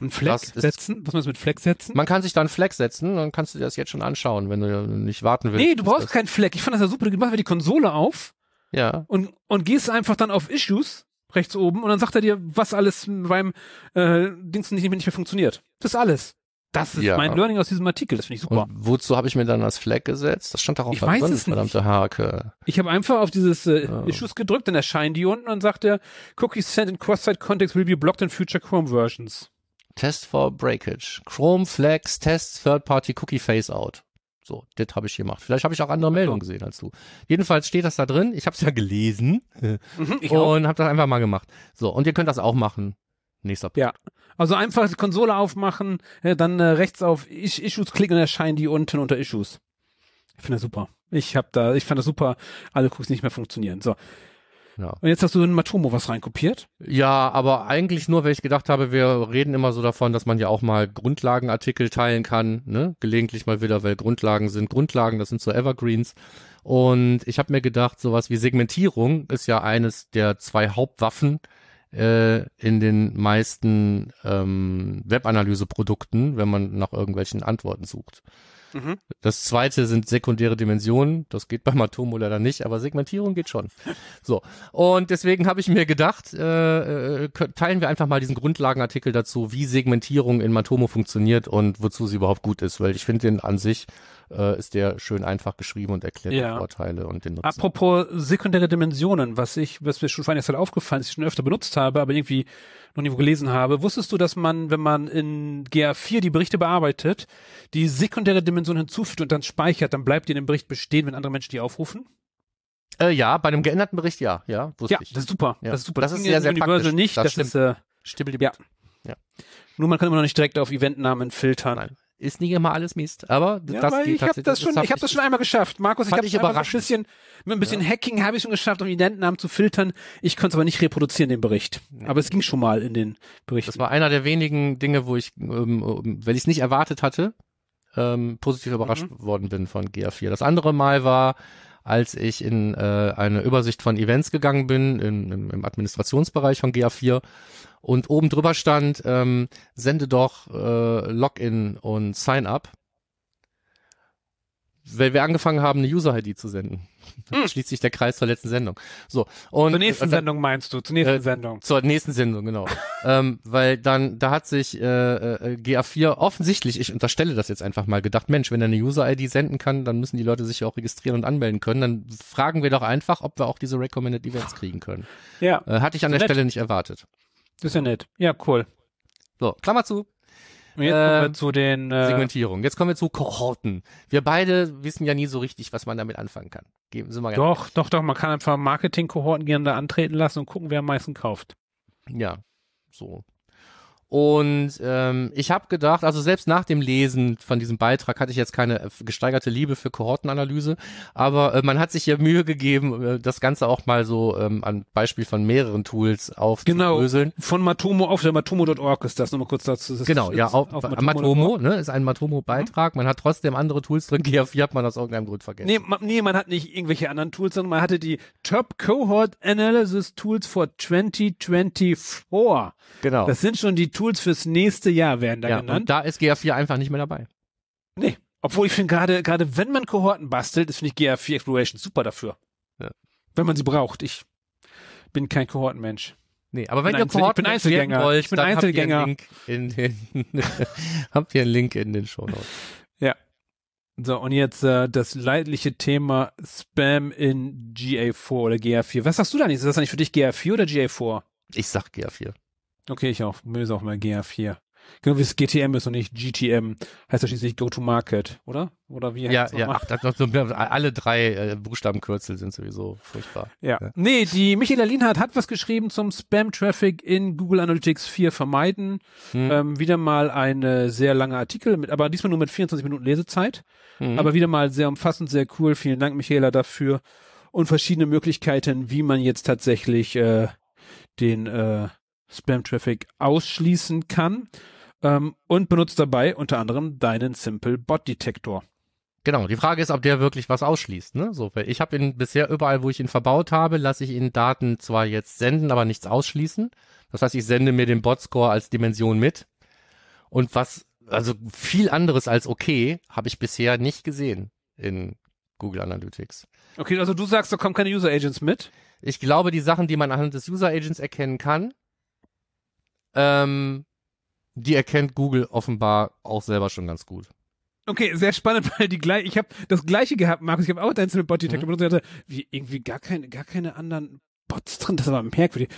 Ein Fleck setzen? Was meinst du mit Fleck setzen? Man kann sich da einen Flag setzen, dann kannst du dir das jetzt schon anschauen, wenn du nicht warten willst. Nee, du brauchst keinen Fleck. Ich fand das ja super. Du machst die Konsole auf Ja, und, und gehst einfach dann auf Issues rechts oben und dann sagt er dir, was alles beim äh, Dings nicht, nicht mehr funktioniert. Das ist alles. Das ist Ja. mein Learning aus diesem Artikel. Das finde ich super. Und wozu habe ich mir dann das Flag gesetzt? Das stand doch auch Ich weiß drin, es nicht. verdammte Hake. Ich habe einfach auf dieses äh, Ah. Issues gedrückt, dann erscheinen die unten und sagt er, Cookies sent in cross-site context will be blocked in future Chrome versions. Test for Breakage. Chrome Flags Test Third-Party Cookie Phase-Out. So, das habe ich gemacht. Vielleicht habe ich auch andere Meldungen gesehen als du. Jedenfalls steht das da drin. Ich habe es ja gelesen Mhm, und habe das einfach mal gemacht. So, und ihr könnt das auch machen. Nächster Punkt. Ja. Also einfach die Konsole aufmachen, äh, dann äh, rechts auf Is Issues klicken und erscheinen die unten unter Issues. Ich finde das super. Ich habe da, ich fand das super, alle Cookies nicht mehr funktionieren. So. Ja. Und jetzt hast du in Matomo was reinkopiert. Ja, aber eigentlich nur, weil ich gedacht habe, wir reden immer so davon, dass man ja auch mal Grundlagenartikel teilen kann, ne? Gelegentlich mal wieder, weil Grundlagen sind Grundlagen, das sind so Evergreens. Und ich habe mir gedacht, sowas wie Segmentierung ist ja eines der zwei Hauptwaffen äh, in den meisten ähm, Webanalyse-Produkten, wenn man nach irgendwelchen Antworten sucht. Mhm. Das zweite sind sekundäre Dimensionen. Das geht bei Matomo leider nicht, aber Segmentierung geht schon. So. Und deswegen habe ich mir gedacht, äh, äh, teilen wir einfach mal diesen Grundlagenartikel dazu, wie Segmentierung in Matomo funktioniert und wozu sie überhaupt gut ist, weil ich finde den an sich äh, ist der schön einfach geschrieben und erklärt Ja. die Vorteile und den Nutzen. Apropos sekundäre Dimensionen, was ich, was mir schon vor einiger Zeit aufgefallen ist, ich schon öfter benutzt habe, aber irgendwie noch nie wo gelesen habe. Wusstest du, dass man, wenn man in GA4 die Berichte bearbeitet, die sekundäre Dimension hinzufügt und dann speichert, dann bleibt die in dem Bericht bestehen, wenn andere Menschen die aufrufen? Äh, ja, bei einem geänderten Bericht ja, ja, wusste Ja, ich. das ist super. Ja. Das ist super. Das ist ging sehr, sehr Universal praktisch. nicht. Das Das, stimmt. ist, äh, Stibbel Ja. nur man kann immer noch nicht direkt auf Eventnamen filtern. Nein. Ist nicht immer alles Mist, aber Ja, das geht ich habe das schon, hab ich habe das schon einmal geschafft. Markus, ich habe ich ein bisschen mit ein bisschen Hacking habe ich schon geschafft, um Eventnamen zu filtern. Ich konnte es aber nicht reproduzieren den Bericht. Aber es ging schon mal in den Berichten. Das war einer der wenigen Dinge, wo ich, ähm, ähm, wenn ich es nicht erwartet hatte, ähm, positiv überrascht Mhm. worden bin von GA4. Das andere Mal war, als ich in äh, eine Übersicht von Events gegangen bin, in, im, im Administrationsbereich von GA4 und oben drüber stand, ähm, sende doch äh, Login und Sign-up. Weil wir angefangen haben, eine User-ID zu senden. Hm. Schließt sich der Kreis zur letzten Sendung. So. Und, zur nächsten dann- Sendung meinst du? Zur nächsten Äh, Sendung. zur nächsten Sendung, genau. ähm, weil dann, da hat sich äh, äh, GA4 offensichtlich, ich unterstelle das jetzt einfach mal, gedacht, Mensch, wenn er eine User-ID senden kann, dann müssen die Leute sich ja auch registrieren und anmelden können. Dann fragen wir doch einfach, ob wir auch diese Recommended Events kriegen können. Ja, Äh, hatte ich an der Nett. Stelle nicht erwartet. Das ist ja nett. Ja, cool. So, Klammer zu, Und jetzt kommen Ähm, wir zu den äh, Segmentierung. Jetzt kommen wir zu Kohorten. Wir beide wissen ja nie so richtig, was man damit anfangen kann. Geben Sie mal Doch, doch, doch. Man kann einfach Marketing-Kohorten gerne da antreten lassen und gucken, wer am meisten kauft. Ja, so. Und ähm, ich habe gedacht, also selbst nach dem Lesen von diesem Beitrag hatte ich jetzt keine äh, gesteigerte Liebe für Kohortenanalyse, aber äh, man hat sich ja Mühe gegeben, äh, das Ganze auch mal so ähm, an Beispiel von mehreren Tools Genau. aufzudröseln. Von Matomo auf der Matomo.org ist das. Nochmal kurz dazu. Genau, ja, auf, auf Matomo, ne, ist ein Matomo-Beitrag. Man hat trotzdem andere Tools drin. GA4 hat man aus irgendeinem Grund vergessen. Nee, ma, nee, man hat nicht irgendwelche anderen Tools, sondern man hatte die Top Cohort Analysis Tools for 2024. genau. Das sind schon die Tools fürs nächste Jahr, werden da ja, und genannt. da ist GA4 einfach nicht mehr dabei. Nee. Obwohl ich finde gerade, gerade wenn man Kohorten bastelt, ist finde ich GA4 Exploration super dafür. Ja. Wenn man sie braucht. Ich bin kein Kohortenmensch. Nee, aber wenn ihr Einzel- ich Kohorten bin Einzelgänger. wollt, Ich bin dann Einzelgänger. Habt ihr einen Link in den, habt ihr einen Link in den Shownotes. So, und jetzt äh, das leidliche Thema Spam in GA4 oder GA4. Was sagst du da nicht? Ist das eigentlich für dich GA4 oder GA4? Ich sag GA4. Okay, ich auch. Mir ist auch mal GA4. Genau wie es GTM ist und nicht GTM. Heißt ja schließlich Go-to-Market, oder? Oder wie Ja, ja, ach, das, das, alle drei äh, Buchstabenkürzel sind sowieso furchtbar. Ja. Ja. Nee, die Michaela Lienhardt hat was geschrieben zum Spam-Traffic in Google Analytics 4 vermeiden. Hm. Ähm, wieder mal ein sehr langer Artikel, mit, aber diesmal nur mit 24 Minuten Lesezeit. Mhm. Aber wieder mal sehr umfassend, sehr cool. Vielen Dank, Michaela, dafür. Und verschiedene Möglichkeiten, wie man jetzt tatsächlich äh, den äh, Spam-Traffic ausschließen kann. Ähm, und benutzt dabei unter anderem deinen Simple Bot Detektor. Genau, die Frage ist, ob der wirklich was ausschließt. Ne? So, ich habe ihn bisher überall, wo ich ihn verbaut habe, lasse ich ihn Daten zwar jetzt senden, aber nichts ausschließen. Das heißt, ich sende mir den Bot-Score als Dimension mit. Und was, also viel anderes als okay, habe ich bisher nicht gesehen in Google Analytics. Okay, also du sagst, da kommen keine User Agents mit. Ich glaube, die Sachen, die man anhand des User Agents erkennen kann, ähm, die erkennt Google offenbar auch selber schon ganz gut. Okay, sehr spannend, weil die gleich, ich habe das gleiche gehabt, Markus, ich habe auch deinen Simple Bot Detector Mhm. benutzt und hatte wie irgendwie gar keine, gar keine anderen Bots drin, das war merkwürdig.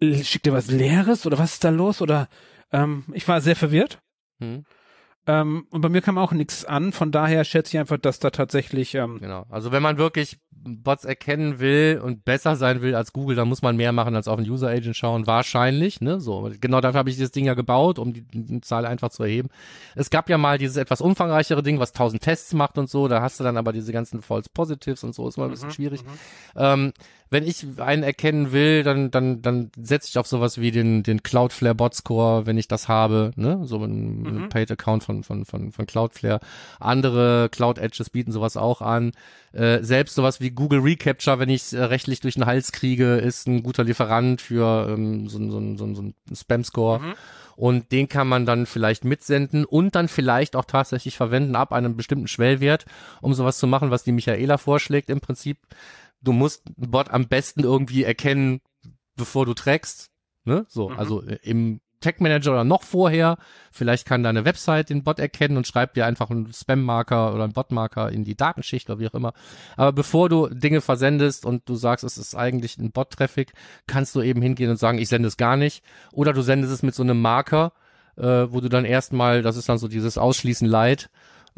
Schickt dir was Leeres oder was ist da los? Oder ähm, ich war sehr verwirrt. Hm? Ähm, und bei mir kam auch nichts an, von daher schätze ich einfach, dass da tatsächlich ähm, Genau. Also wenn man wirklich Bots erkennen will und besser sein will als Google, dann muss man mehr machen als auf den User Agent schauen. Wahrscheinlich, ne? So. Genau dafür habe ich dieses Ding ja gebaut, um die, die Zahl einfach zu erheben. Es gab ja mal dieses etwas umfangreichere Ding, was 1000 Tests macht und so. Da hast du dann aber diese ganzen False Positives und so. Ist mal ein bisschen Mhm, schwierig. mhm. Ähm, wenn ich einen erkennen will, dann, dann, dann setze ich auf sowas wie den, den Cloudflare Bot Score, wenn ich das habe, ne? So ein Mhm. Paid Account von, von, von, von Cloudflare. Andere Cloud Edges bieten sowas auch an. Äh, selbst sowas wie Google Recapture, wenn ich es äh, rechtlich durch den Hals kriege, ist ein guter Lieferant für ähm, so, ein- so, ein- so, ein- so ein Spam-Score. Mhm. Und den kann man dann vielleicht mitsenden und dann vielleicht auch tatsächlich verwenden ab einem bestimmten Schwellwert, um sowas zu machen, was die Michaela vorschlägt im Prinzip. Du musst einen Bot am besten irgendwie erkennen, bevor du trackst. Ne? So, Mhm. also äh, im Tag Manager oder noch vorher. Vielleicht kann deine Website den Bot erkennen und schreibt dir einfach einen Spam-Marker oder einen Bot-Marker in die Datenschicht oder wie auch immer. Aber bevor du Dinge versendest und du sagst, es ist eigentlich ein Bot-Traffic, kannst du eben hingehen und sagen, ich sende es gar nicht. Oder du sendest es mit so einem Marker, äh, wo du dann erstmal, das ist dann so dieses Ausschließen Light,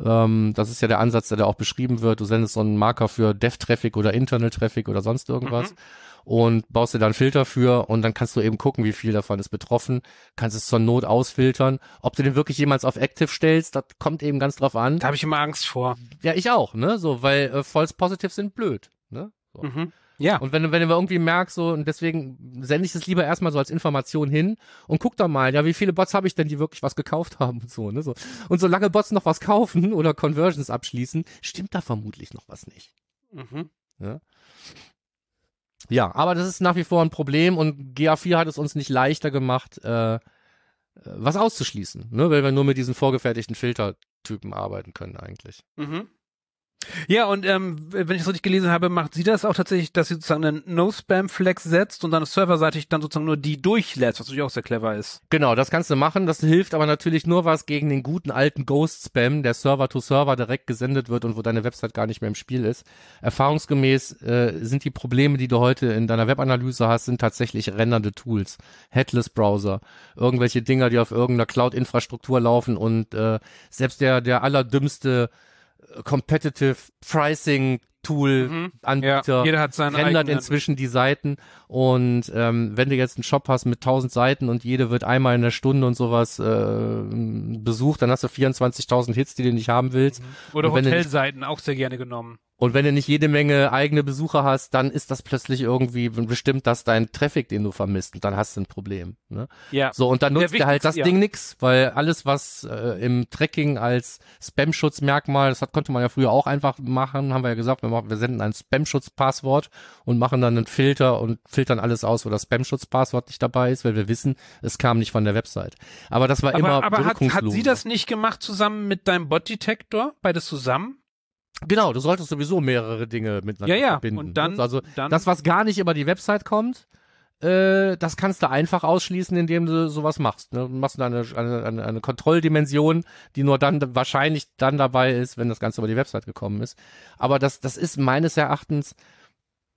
ähm, das ist ja der Ansatz, der da auch beschrieben wird. Du sendest so einen Marker für Dev-Traffic oder Internal-Traffic oder sonst irgendwas Mhm. und baust dir dann Filter für und dann kannst du eben gucken, wie viel davon ist betroffen, kannst es zur Not ausfiltern. Ob du den wirklich jemals auf Active stellst, das kommt eben ganz drauf an. Da habe ich immer Angst vor. Ja, ich auch, ne? So, weil äh, False Positives sind blöd, ne? So. Mhm. Ja. Und wenn, du- wenn du irgendwie merkst, so, und deswegen sende ich es lieber erstmal so als Information hin und guck dann mal, ja, wie viele Bots habe ich denn, die wirklich was gekauft haben und so, ne? So. Und solange Bots noch was kaufen oder Conversions abschließen, stimmt da vermutlich noch was nicht. Mhm. Ja, aber das ist nach wie vor ein Problem und GA4 hat es uns nicht leichter gemacht, äh, äh, was auszuschließen, ne? weil wir nur mit diesen vorgefertigten Filtertypen arbeiten können eigentlich. Mhm. Ja, und ähm, wenn ich es richtig gelesen habe, macht sie das auch tatsächlich, dass sie sozusagen einen No-Spam-Flex setzt und dann serverseitig dann sozusagen nur die durchlässt, was natürlich auch sehr clever ist. Genau, das kannst du machen. Das hilft aber natürlich nur was gegen den guten alten Ghost-Spam, der Server-to-Server direkt gesendet wird und wo deine Website gar nicht mehr im Spiel ist. Erfahrungsgemäß äh, sind die Probleme, die du heute in deiner Webanalyse hast, sind tatsächlich rendernde Tools, Headless-Browser, irgendwelche Dinger, die auf irgendeiner Cloud-Infrastruktur laufen und äh, selbst der der allerdümmste Competitive Pricing Tool Mhm. Anbieter Ja, jeder hat seinen rendert inzwischen die Seiten und ähm, wenn du jetzt einen Shop hast mit 1000 Seiten und jede wird einmal in der Stunde und sowas äh, besucht, dann hast du 24.000 Hits, die du nicht haben willst. Oder du nicht- Hotelseiten auch sehr gerne genommen. Und wenn du nicht jede Menge eigene Besucher hast, dann ist das plötzlich irgendwie bestimmt das dein Traffic, den du vermisst und dann hast du ein Problem. Ne? Ja. So, und dann nutzt dir halt das wichtigste- Ding nix, weil alles, was äh, im Tracking als Spam-Schutzmerkmal, das hat, konnte man ja früher auch einfach machen, haben wir ja gesagt, wir, machen, wir senden ein Spam-Schutz-Passwort und machen dann einen Filter und filtern alles aus, wo das Spam-Schutz-Passwort nicht dabei ist, weil wir wissen, es kam nicht von der Website. Aber das war immer Aber, aber hat, hat sie das nicht gemacht zusammen mit deinem Bot-Detektor? Beides zusammen? Genau, du solltest sowieso mehrere Dinge miteinander Ja, ja. verbinden. Und dann, also dann das, was gar nicht über die Website kommt, äh, das kannst du einfach ausschließen, indem du sowas machst. Ne? Du machst eine, eine, eine, eine Kontrolldimension, die nur dann wahrscheinlich dann dabei ist, wenn das Ganze über die Website gekommen ist. Aber das, das ist meines Erachtens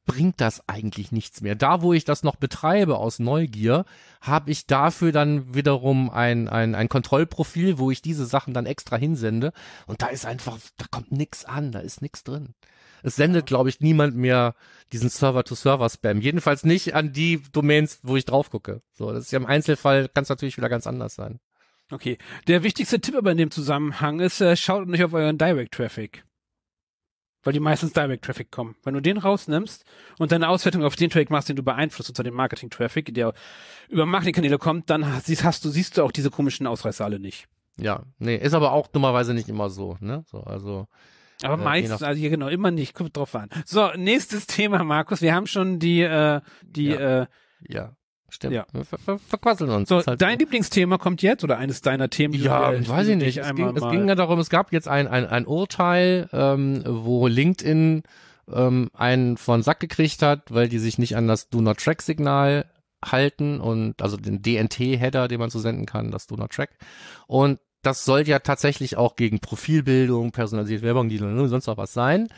bringt das eigentlich nichts mehr. Da, wo ich das noch betreibe aus Neugier, habe ich dafür dann wiederum ein, ein, ein Kontrollprofil, wo ich diese Sachen dann extra hinsende. Und da ist einfach, da kommt nix an, da ist nix drin. Es sendet, glaube ich, niemand mehr diesen Server-to-Server-Spam. Jedenfalls nicht an die Domains, wo ich drauf gucke. So, das ist ja im Einzelfall, kann es natürlich wieder ganz anders sein. Okay. Der wichtigste Tipp aber in dem Zusammenhang ist, äh, schaut nicht auf euren Direct Traffic. Weil die meistens Direct Traffic kommen. Wenn du den rausnimmst und deine Auswertung auf den Traffic machst, den du beeinflusst, unter dem Marketing Traffic, der über Marketingkanäle kommt, dann hast, hast du, siehst du auch diese komischen Ausreißer alle nicht. Ja, nee, ist aber auch dummerweise nicht immer so, ne? So, also. Aber äh, meistens, also hier genau, immer nicht, kommt drauf an. So, nächstes Thema, Markus. Wir haben schon die, äh, die, ja. äh, ja. Stimmt. Ja. Wir ver ver verquasseln uns. So, halt dein Lieblingsthema kommt jetzt oder eines deiner Themen? Ja, du, weiß ich nicht. Es ging, es ging, ja darum, es gab jetzt ein, ein, ein Urteil, ähm, wo LinkedIn ähm, einen von Sack gekriegt hat, weil die sich nicht an das Do Not Track Signal halten und also den DNT-Header, den man so senden kann, das Do Not Track. Und das soll ja tatsächlich auch gegen Profilbildung, personalisierte Werbung, die sonst auch was sein.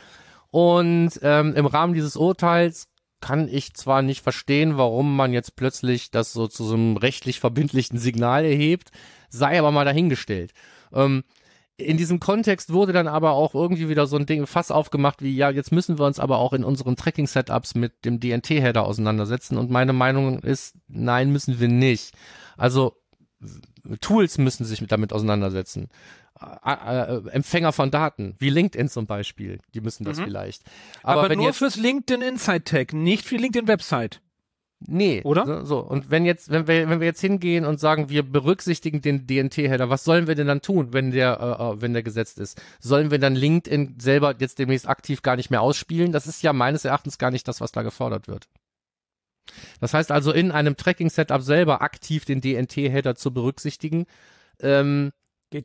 Und ähm, im Rahmen dieses Urteils kann ich zwar nicht verstehen, warum man jetzt plötzlich das so zu so einem rechtlich verbindlichen Signal erhebt, sei aber mal dahingestellt. Ähm, in diesem Kontext wurde dann aber auch irgendwie wieder so ein Ding Fass aufgemacht, wie ja, jetzt müssen wir uns aber auch in unseren Tracking-Setups mit dem DNT-Header auseinandersetzen. Und meine Meinung ist, nein, müssen wir nicht. Also Tools müssen sich damit auseinandersetzen. Äh, äh, Empfänger von Daten, wie LinkedIn zum Beispiel, die müssen das mhm. vielleicht. Aber, Aber nur jetzt, fürs LinkedIn Insight Tag, nicht für die LinkedIn Website. Nee, oder? So, und wenn jetzt, wenn wir, wenn wir jetzt hingehen und sagen, wir berücksichtigen den DNT-Header, was sollen wir denn dann tun, wenn der, äh, äh, wenn der gesetzt ist? Sollen wir dann LinkedIn selber jetzt demnächst aktiv gar nicht mehr ausspielen? Das ist ja meines Erachtens gar nicht das, was da gefordert wird. Das heißt also, in einem Tracking-Setup selber aktiv den DNT-Header zu berücksichtigen, ähm,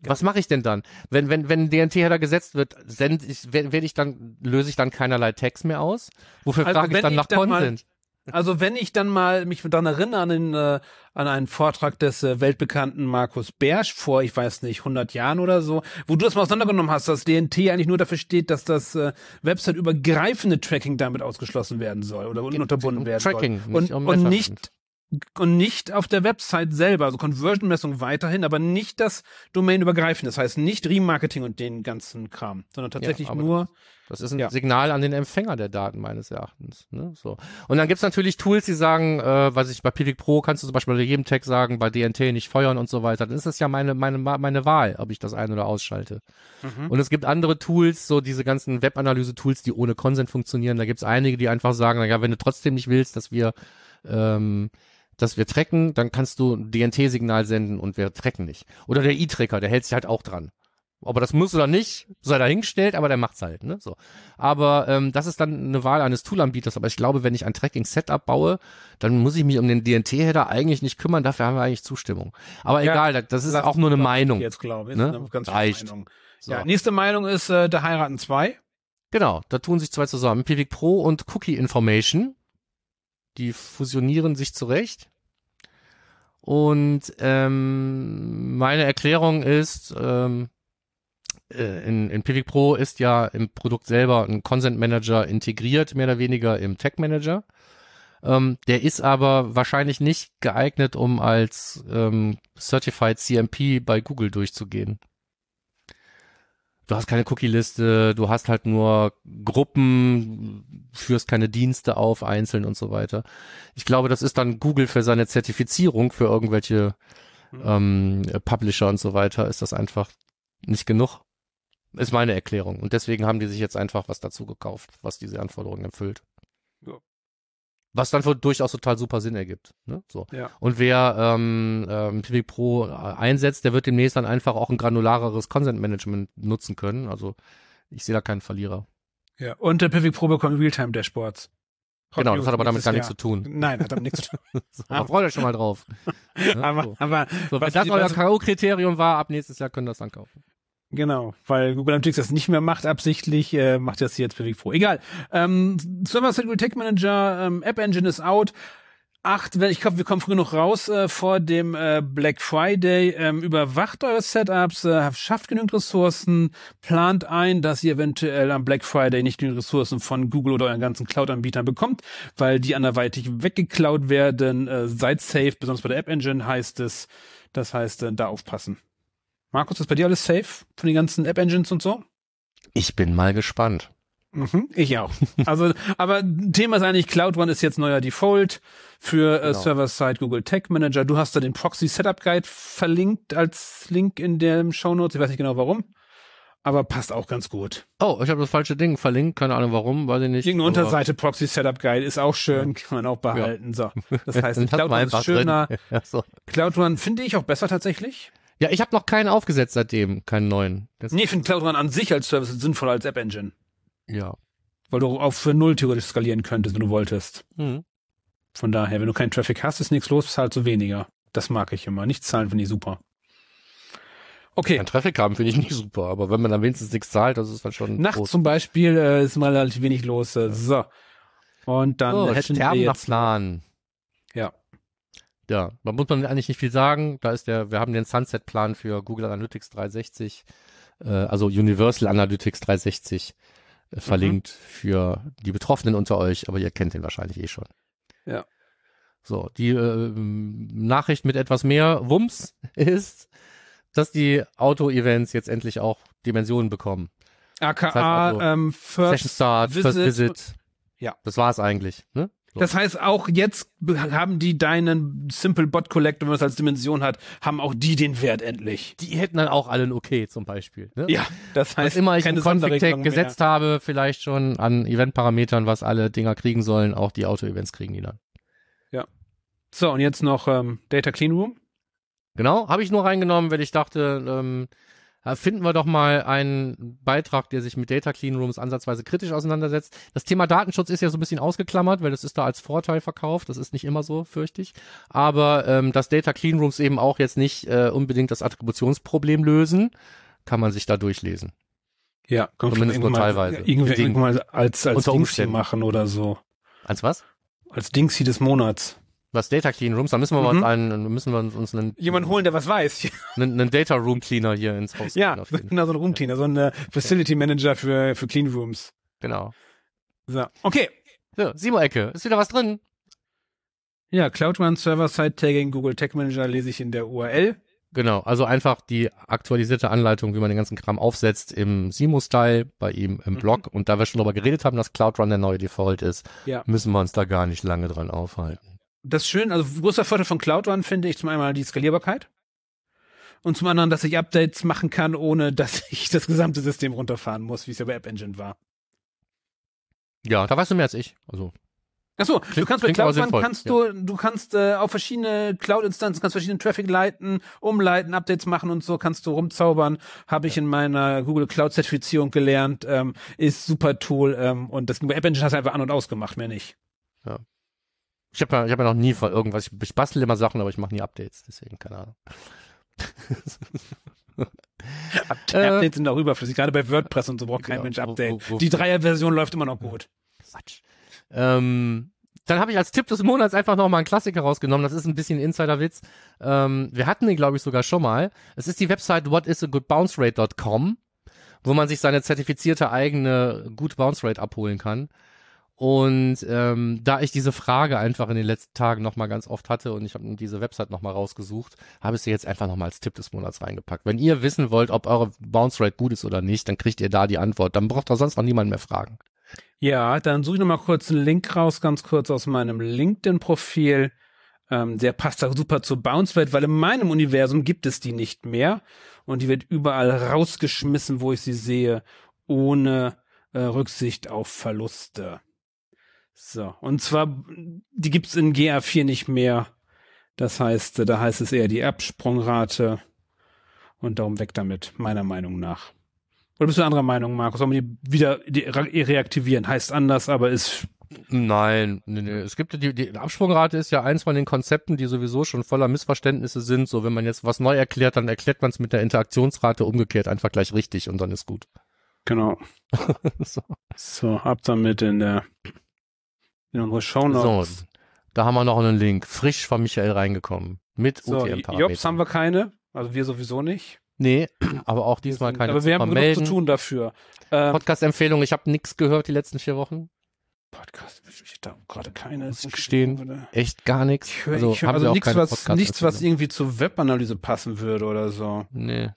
was mache ich denn dann? Wenn, wenn, wenn DNT-Header gesetzt wird, send ich, werde ich dann, löse ich dann keinerlei Tags mehr aus? Wofür also frage ich dann nach ich Consent? also wenn ich dann mal mich daran erinnere an, den, äh, an einen Vortrag des äh, weltbekannten Markus Bersch vor, ich weiß nicht, 100 Jahren oder so, wo du das mal auseinandergenommen hast, dass DNT eigentlich nur dafür steht, dass das äh, Website-übergreifende Tracking damit ausgeschlossen werden soll oder unterbunden werden Tracking, soll. Und, und nicht und nicht auf der Website selber, also Conversion-Messung weiterhin, aber nicht das Domain-übergreifend. Das heißt nicht Remarketing und den ganzen Kram, sondern tatsächlich ja, nur. Das ist ein ja. Signal an den Empfänger der Daten meines Erachtens. Ne? So. Und dann gibt's natürlich Tools, die sagen, äh, was ich bei Pivik Pro kannst du zum Beispiel bei jedem Tag sagen, bei DNT nicht feuern und so weiter. Dann ist das ja meine, meine, meine Wahl, ob ich das ein- oder ausschalte. Mhm. Und es gibt andere Tools, so diese ganzen Webanalyse-Tools, die ohne Consent funktionieren. Da gibt's einige, die einfach sagen, naja, wenn du trotzdem nicht willst, dass wir ähm, dass wir tracken, dann kannst du ein DNT-Signal senden und wir tracken nicht. Oder der E-Tracker, der hält sich halt auch dran. Ob er das muss oder nicht, sei dahingestellt, aber der macht's halt, ne? So. Aber ähm, das ist dann eine Wahl eines Tool-Anbieters. Aber ich glaube, wenn ich ein Tracking-Setup baue, dann muss ich mich um den DNT-Header eigentlich nicht kümmern. Dafür haben wir eigentlich Zustimmung. Aber ja, egal, das ist auch nur eine Meinung. Jetzt glaube ich, ne? eine ganz Reicht. Meinung. So. Ja, nächste Meinung ist äh, der heiraten 2. Genau, da tun sich zwei zusammen. Pivik Pro und Cookie Information. Die fusionieren sich zurecht. Und ähm, meine Erklärung ist, ähm, äh, in, in Pivik Pro ist ja im Produkt selber ein Consent Manager integriert, mehr oder weniger im Tag Manager. Ähm, der ist aber wahrscheinlich nicht geeignet, um als ähm, Certified CMP bei Google durchzugehen du hast keine Cookie-Liste, du hast halt nur Gruppen, führst keine Dienste auf, einzeln und so weiter. Ich glaube, das ist dann Google für seine Zertifizierung für irgendwelche mhm. ähm, Publisher und so weiter, ist das einfach nicht genug. Ist meine Erklärung. Und deswegen haben die sich jetzt einfach was dazu gekauft, was diese Anforderungen erfüllt. Was dann für durchaus total super Sinn ergibt. Ne? So. Ja. Und wer ähm, ähm, Pivik Pro einsetzt, der wird demnächst dann einfach auch ein granulareres Consent Management nutzen können. Also ich sehe da keinen Verlierer. Ja, und der Pivik Pro bekommt Realtime Dashboards. Hot genau, das hat aber damit gar nichts zu tun. Nein, hat damit nichts zu tun. so, aber freut euch schon mal drauf. ja, aber, so. aber so, wenn das euer K.O.-Kriterium war, ab nächstes Jahr können das dann kaufen. Genau, weil Google Analytics das nicht mehr macht absichtlich, äh, macht das jetzt für Froh. Egal. Ähm, Server-Side Tech Manager, ähm, App Engine ist out. acht, ich glaube, wir kommen früh noch raus äh, vor dem äh, Black Friday. Ähm, überwacht eure Setups, äh, schafft genügend Ressourcen, plant ein, dass ihr eventuell am Black Friday nicht genügend Ressourcen von Google oder euren ganzen Cloud-Anbietern bekommt, weil die anderweitig weggeklaut werden. Äh, seid safe, besonders bei der App Engine heißt es. Das heißt, äh, da aufpassen. Markus, ist bei dir alles safe von den ganzen App Engines und so? Ich bin mal gespannt. Mhm, ich auch. Also, aber Thema ist eigentlich, Cloud One ist jetzt neuer Default für äh, Genau. Server-Side Google Tag Manager. Du hast da den Proxy Setup Guide verlinkt als Link in den Show Notes. Ich weiß nicht genau warum, aber passt auch ganz gut. Oh, ich habe das falsche Ding verlinkt, keine Ahnung warum, weiß ich nicht. Irgendeine aber- Unterseite Proxy Setup Guide ist auch schön, kann man auch behalten. So, das heißt, Cloud One ist schöner. Ja, so. Cloud One finde ich auch besser tatsächlich. Ja, ich habe noch keinen aufgesetzt seitdem, keinen neuen. Das, Nee, ich finde Cloud One an sich als Service sinnvoller als App Engine, Ja. weil du auch für null theoretisch skalieren könntest, wenn du wolltest. Mhm. Von daher, wenn du keinen Traffic hast, ist nichts los, zahlst du weniger. Das mag ich immer. Nicht zahlen finde ich super. Okay, Kein Traffic haben finde ich nicht super, aber wenn man dann wenigstens nichts zahlt, das ist dann schon nachts groß. zum Beispiel äh, ist mal relativ wenig los. Äh, so. Und dann So, hätten wir jetzt, Plan. Ja, da muss man eigentlich nicht viel sagen. Da ist der, wir haben den Sunset-Plan für Google Analytics 360, äh, also Universal Analytics 360 äh, Mhm. verlinkt für die Betroffenen unter euch, aber ihr kennt den wahrscheinlich eh schon. Ja. So, die äh, Nachricht mit etwas mehr Wumms ist, dass die Auto-Events jetzt endlich auch Dimensionen bekommen. aka Das heißt also, ähm, First Session Start, First Visit. Ja. Das war's eigentlich. Ne? So. Das heißt, auch jetzt be- haben die deinen Simple Bot Collector, wenn man es als Dimension hat, haben auch die den Wert endlich. die hätten dann auch alle ein Okay zum Beispiel. Ne? Ja, das heißt, was immer ich im Config-Tag Sonderregelung mehr. gesetzt habe, vielleicht schon an Eventparametern, was alle Dinger kriegen sollen, auch die Auto-Events kriegen die dann. So, und jetzt noch ähm, Data Clean Room. Genau, habe ich nur reingenommen, weil ich dachte, ähm, ja, finden wir doch mal einen Beitrag, der sich mit Data Clean Rooms ansatzweise kritisch auseinandersetzt. Das Thema Datenschutz ist ja so ein bisschen ausgeklammert, weil das ist da als Vorteil verkauft. Das ist nicht immer so, fürchte ich. Aber ähm, dass Data Clean Rooms eben auch jetzt nicht äh, unbedingt das Attributionsproblem lösen, kann man sich da durchlesen. Ja, man Zumindest nur teilweise. Irgendwie, irgendwann mal als, als Dingsy machen oder so. Als was? Als Dingsy des Monats. Was Data Clean Rooms? Da müssen wir mal Mhm. uns einen, müssen wir uns einen, Jemand holen, der was weiß. einen, einen Data Room Cleaner hier ins Haus. ja, so ein Room Cleaner, so ein äh, Facility Manager für, für Clean Rooms. Genau. So, okay. So, Simo-Ecke. Ist wieder was drin? Ja, Cloud Run Server Side Tagging Google Tag Manager lese ich in der URL. Genau. Also einfach die aktualisierte Anleitung, wie man den ganzen Kram aufsetzt im Simo-Style bei ihm im Mhm. Blog. Und da wir schon darüber geredet haben, dass Cloud Run der neue Default ist, Ja. müssen wir uns da gar nicht lange dran aufhalten. Das ist schön, also großer Vorteil von Cloud Run finde ich zum einen die Skalierbarkeit und zum anderen, dass ich Updates machen kann, ohne dass ich das gesamte System runterfahren muss, wie es ja bei App Engine war. Ja, da weißt du mehr als ich. Also, Achso, du kannst bei Cloud Run sinnvoll, kannst du, du kannst äh, auf verschiedene Cloud-Instanzen, kannst verschiedene Traffic leiten, umleiten, Updates machen und so, kannst du rumzaubern. Habe ich in meiner Google Cloud-Zertifizierung gelernt, ähm, ist super Tool ähm, und das bei App Engine hast du einfach an- und ausgemacht, mehr nicht. Ich habe ja, ich hab ja noch nie von irgendwas, ich, ich bastel immer Sachen, aber ich mache nie Updates, deswegen keine Ahnung. Äh. Updates sind auch überflüssig, gerade bei WordPress und so braucht kein Genau, Mensch wo- Update. wo- wo- Die Dreier-Version läuft immer noch gut. Quatsch. Ähm, dann habe ich als Tipp des Monats einfach noch mal einen Klassiker rausgenommen. Das ist ein bisschen Insiderwitz. Ähm, wir hatten den, glaube ich, sogar schon mal. Es ist die Website whatisagoodbouncerate.com, wo man sich seine zertifizierte eigene Good Bounce Rate abholen kann. Und ähm, da ich diese Frage einfach in den letzten Tagen noch mal ganz oft hatte und ich habe diese Website noch mal rausgesucht, habe ich sie jetzt einfach noch mal als Tipp des Monats reingepackt. Wenn ihr wissen wollt, ob eure Bounce Rate gut ist oder nicht, dann kriegt ihr da die Antwort. Dann braucht da sonst noch niemand mehr fragen. Ja, dann suche ich noch mal kurz einen Link raus, ganz kurz aus meinem LinkedIn-Profil. Ähm, der passt da super zur Bounce-Welt, weil in meinem Universum gibt es die nicht mehr und die wird überall rausgeschmissen, wo ich sie sehe, ohne äh, Rücksicht auf Verluste. So, und zwar, die gibt's in GA4 nicht mehr. Das heißt, da heißt es eher die Absprungrate und darum weg damit, meiner Meinung nach. Oder bist du anderer Meinung, Markus? Sollen wir die wieder die re reaktivieren? Heißt anders, aber ist Nein, nee, nee. es gibt ja die, die Absprungrate ist ja eins von den Konzepten, die sowieso schon voller Missverständnisse sind. So, wenn man jetzt was neu erklärt, dann erklärt man es mit der Interaktionsrate umgekehrt einfach gleich richtig und dann ist gut. genau. so. So, ab damit in der in unsere so. Shownotes. Da haben wir noch einen Link, frisch von Michael reingekommen. Mit So, UTM-Parametern. Jobs haben wir keine, also wir sowieso nicht. Nee, aber auch diesmal keine Aber wir haben genug zu tun dafür. Ähm, Podcast-Empfehlung, ich habe nichts gehört die letzten vier Wochen. Podcast, ich da gerade keine. Muss ich gestehen. Echt gar nichts. Ich höre also, hör, also auch nichts, was, nichts, was irgendwie zur Webanalyse passen würde oder so, Nee.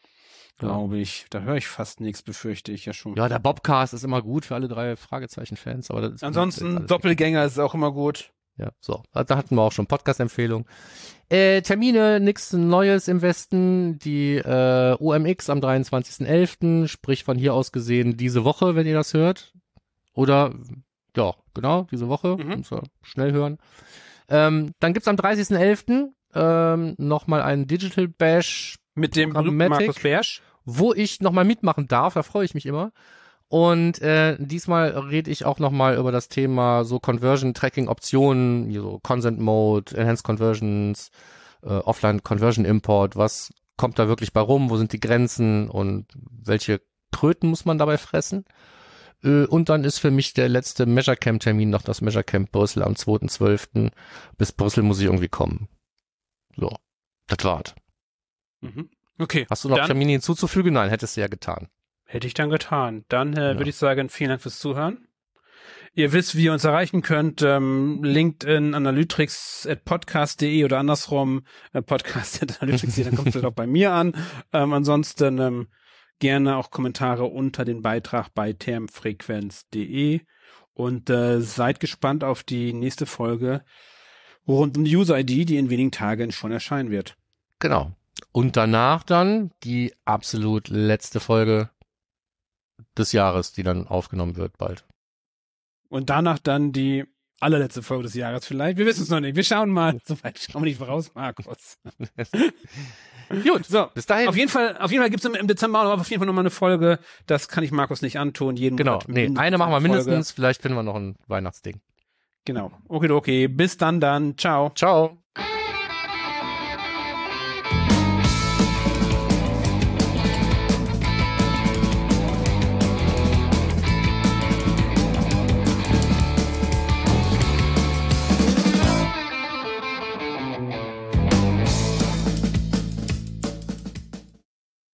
Glaube ich. Da höre ich fast nichts, befürchte ich ja schon. Ja, der Bobcast ist immer gut für alle drei Fragezeichen-Fans, aber das Ansonsten Doppelgänger ist auch immer gut. Ja, so. Da hatten wir auch schon Podcast-Empfehlung. Äh, Termine, nichts Neues im Westen. Die äh, OMX am 23.11., sprich von hier aus gesehen diese Woche, wenn ihr das hört. Oder, ja, genau, diese Woche. Mhm. Muss schnell hören. Ähm, dann gibt's am 30.11. Ähm, nochmal einen Digital Bash, Mit dem berühmten. Markus Bersch. wo ich nochmal mitmachen darf. Da freue ich mich immer. Und äh, diesmal rede ich auch nochmal über das Thema so Conversion-Tracking-Optionen, so Consent Mode, Enhanced Conversions, äh, Offline Conversion Import. Was kommt da wirklich bei rum? Wo sind die Grenzen und welche Kröten muss man dabei fressen? Äh, und dann ist für mich der letzte Measure Camp Termin noch das Measure Camp Brüssel am 2.12. Bis Brüssel muss ich irgendwie kommen. So, das war's. Mhm. Okay. Hast du noch Termine hinzuzufügen? Nein, hättest du ja getan. Hätte ich dann getan. Dann äh, Ja. würde ich sagen, vielen Dank fürs Zuhören. Ihr wisst, wie ihr uns erreichen könnt. Ähm, LinkedIn, Analytrix at podcast.de oder andersrum, äh, podcast at analytrix.de, dann kommt es auch bei mir an. Ähm, ansonsten ähm, gerne auch Kommentare unter den Beitrag bei termfrequenz.de und äh, seid gespannt auf die nächste Folge rund um die User-ID, die in wenigen Tagen schon erscheinen wird. Genau. Und danach dann die absolut letzte Folge des Jahres, die dann aufgenommen wird bald. Und danach dann die allerletzte Folge des Jahres vielleicht. Wir wissen es noch nicht. Wir schauen mal. Soweit schauen wir nicht voraus, Markus. Gut, So. bis dahin. Auf jeden Fall, auf jeden Fall gibt's im, im Dezember auch auf jeden Fall nochmal eine Folge. Das kann ich Markus nicht antun. Jeden genau. Monat Nee, eine machen wir Folge. mindestens. Vielleicht finden wir noch ein Weihnachtsding. Genau. Okay, okay. Bis dann dann. Ciao. Ciao.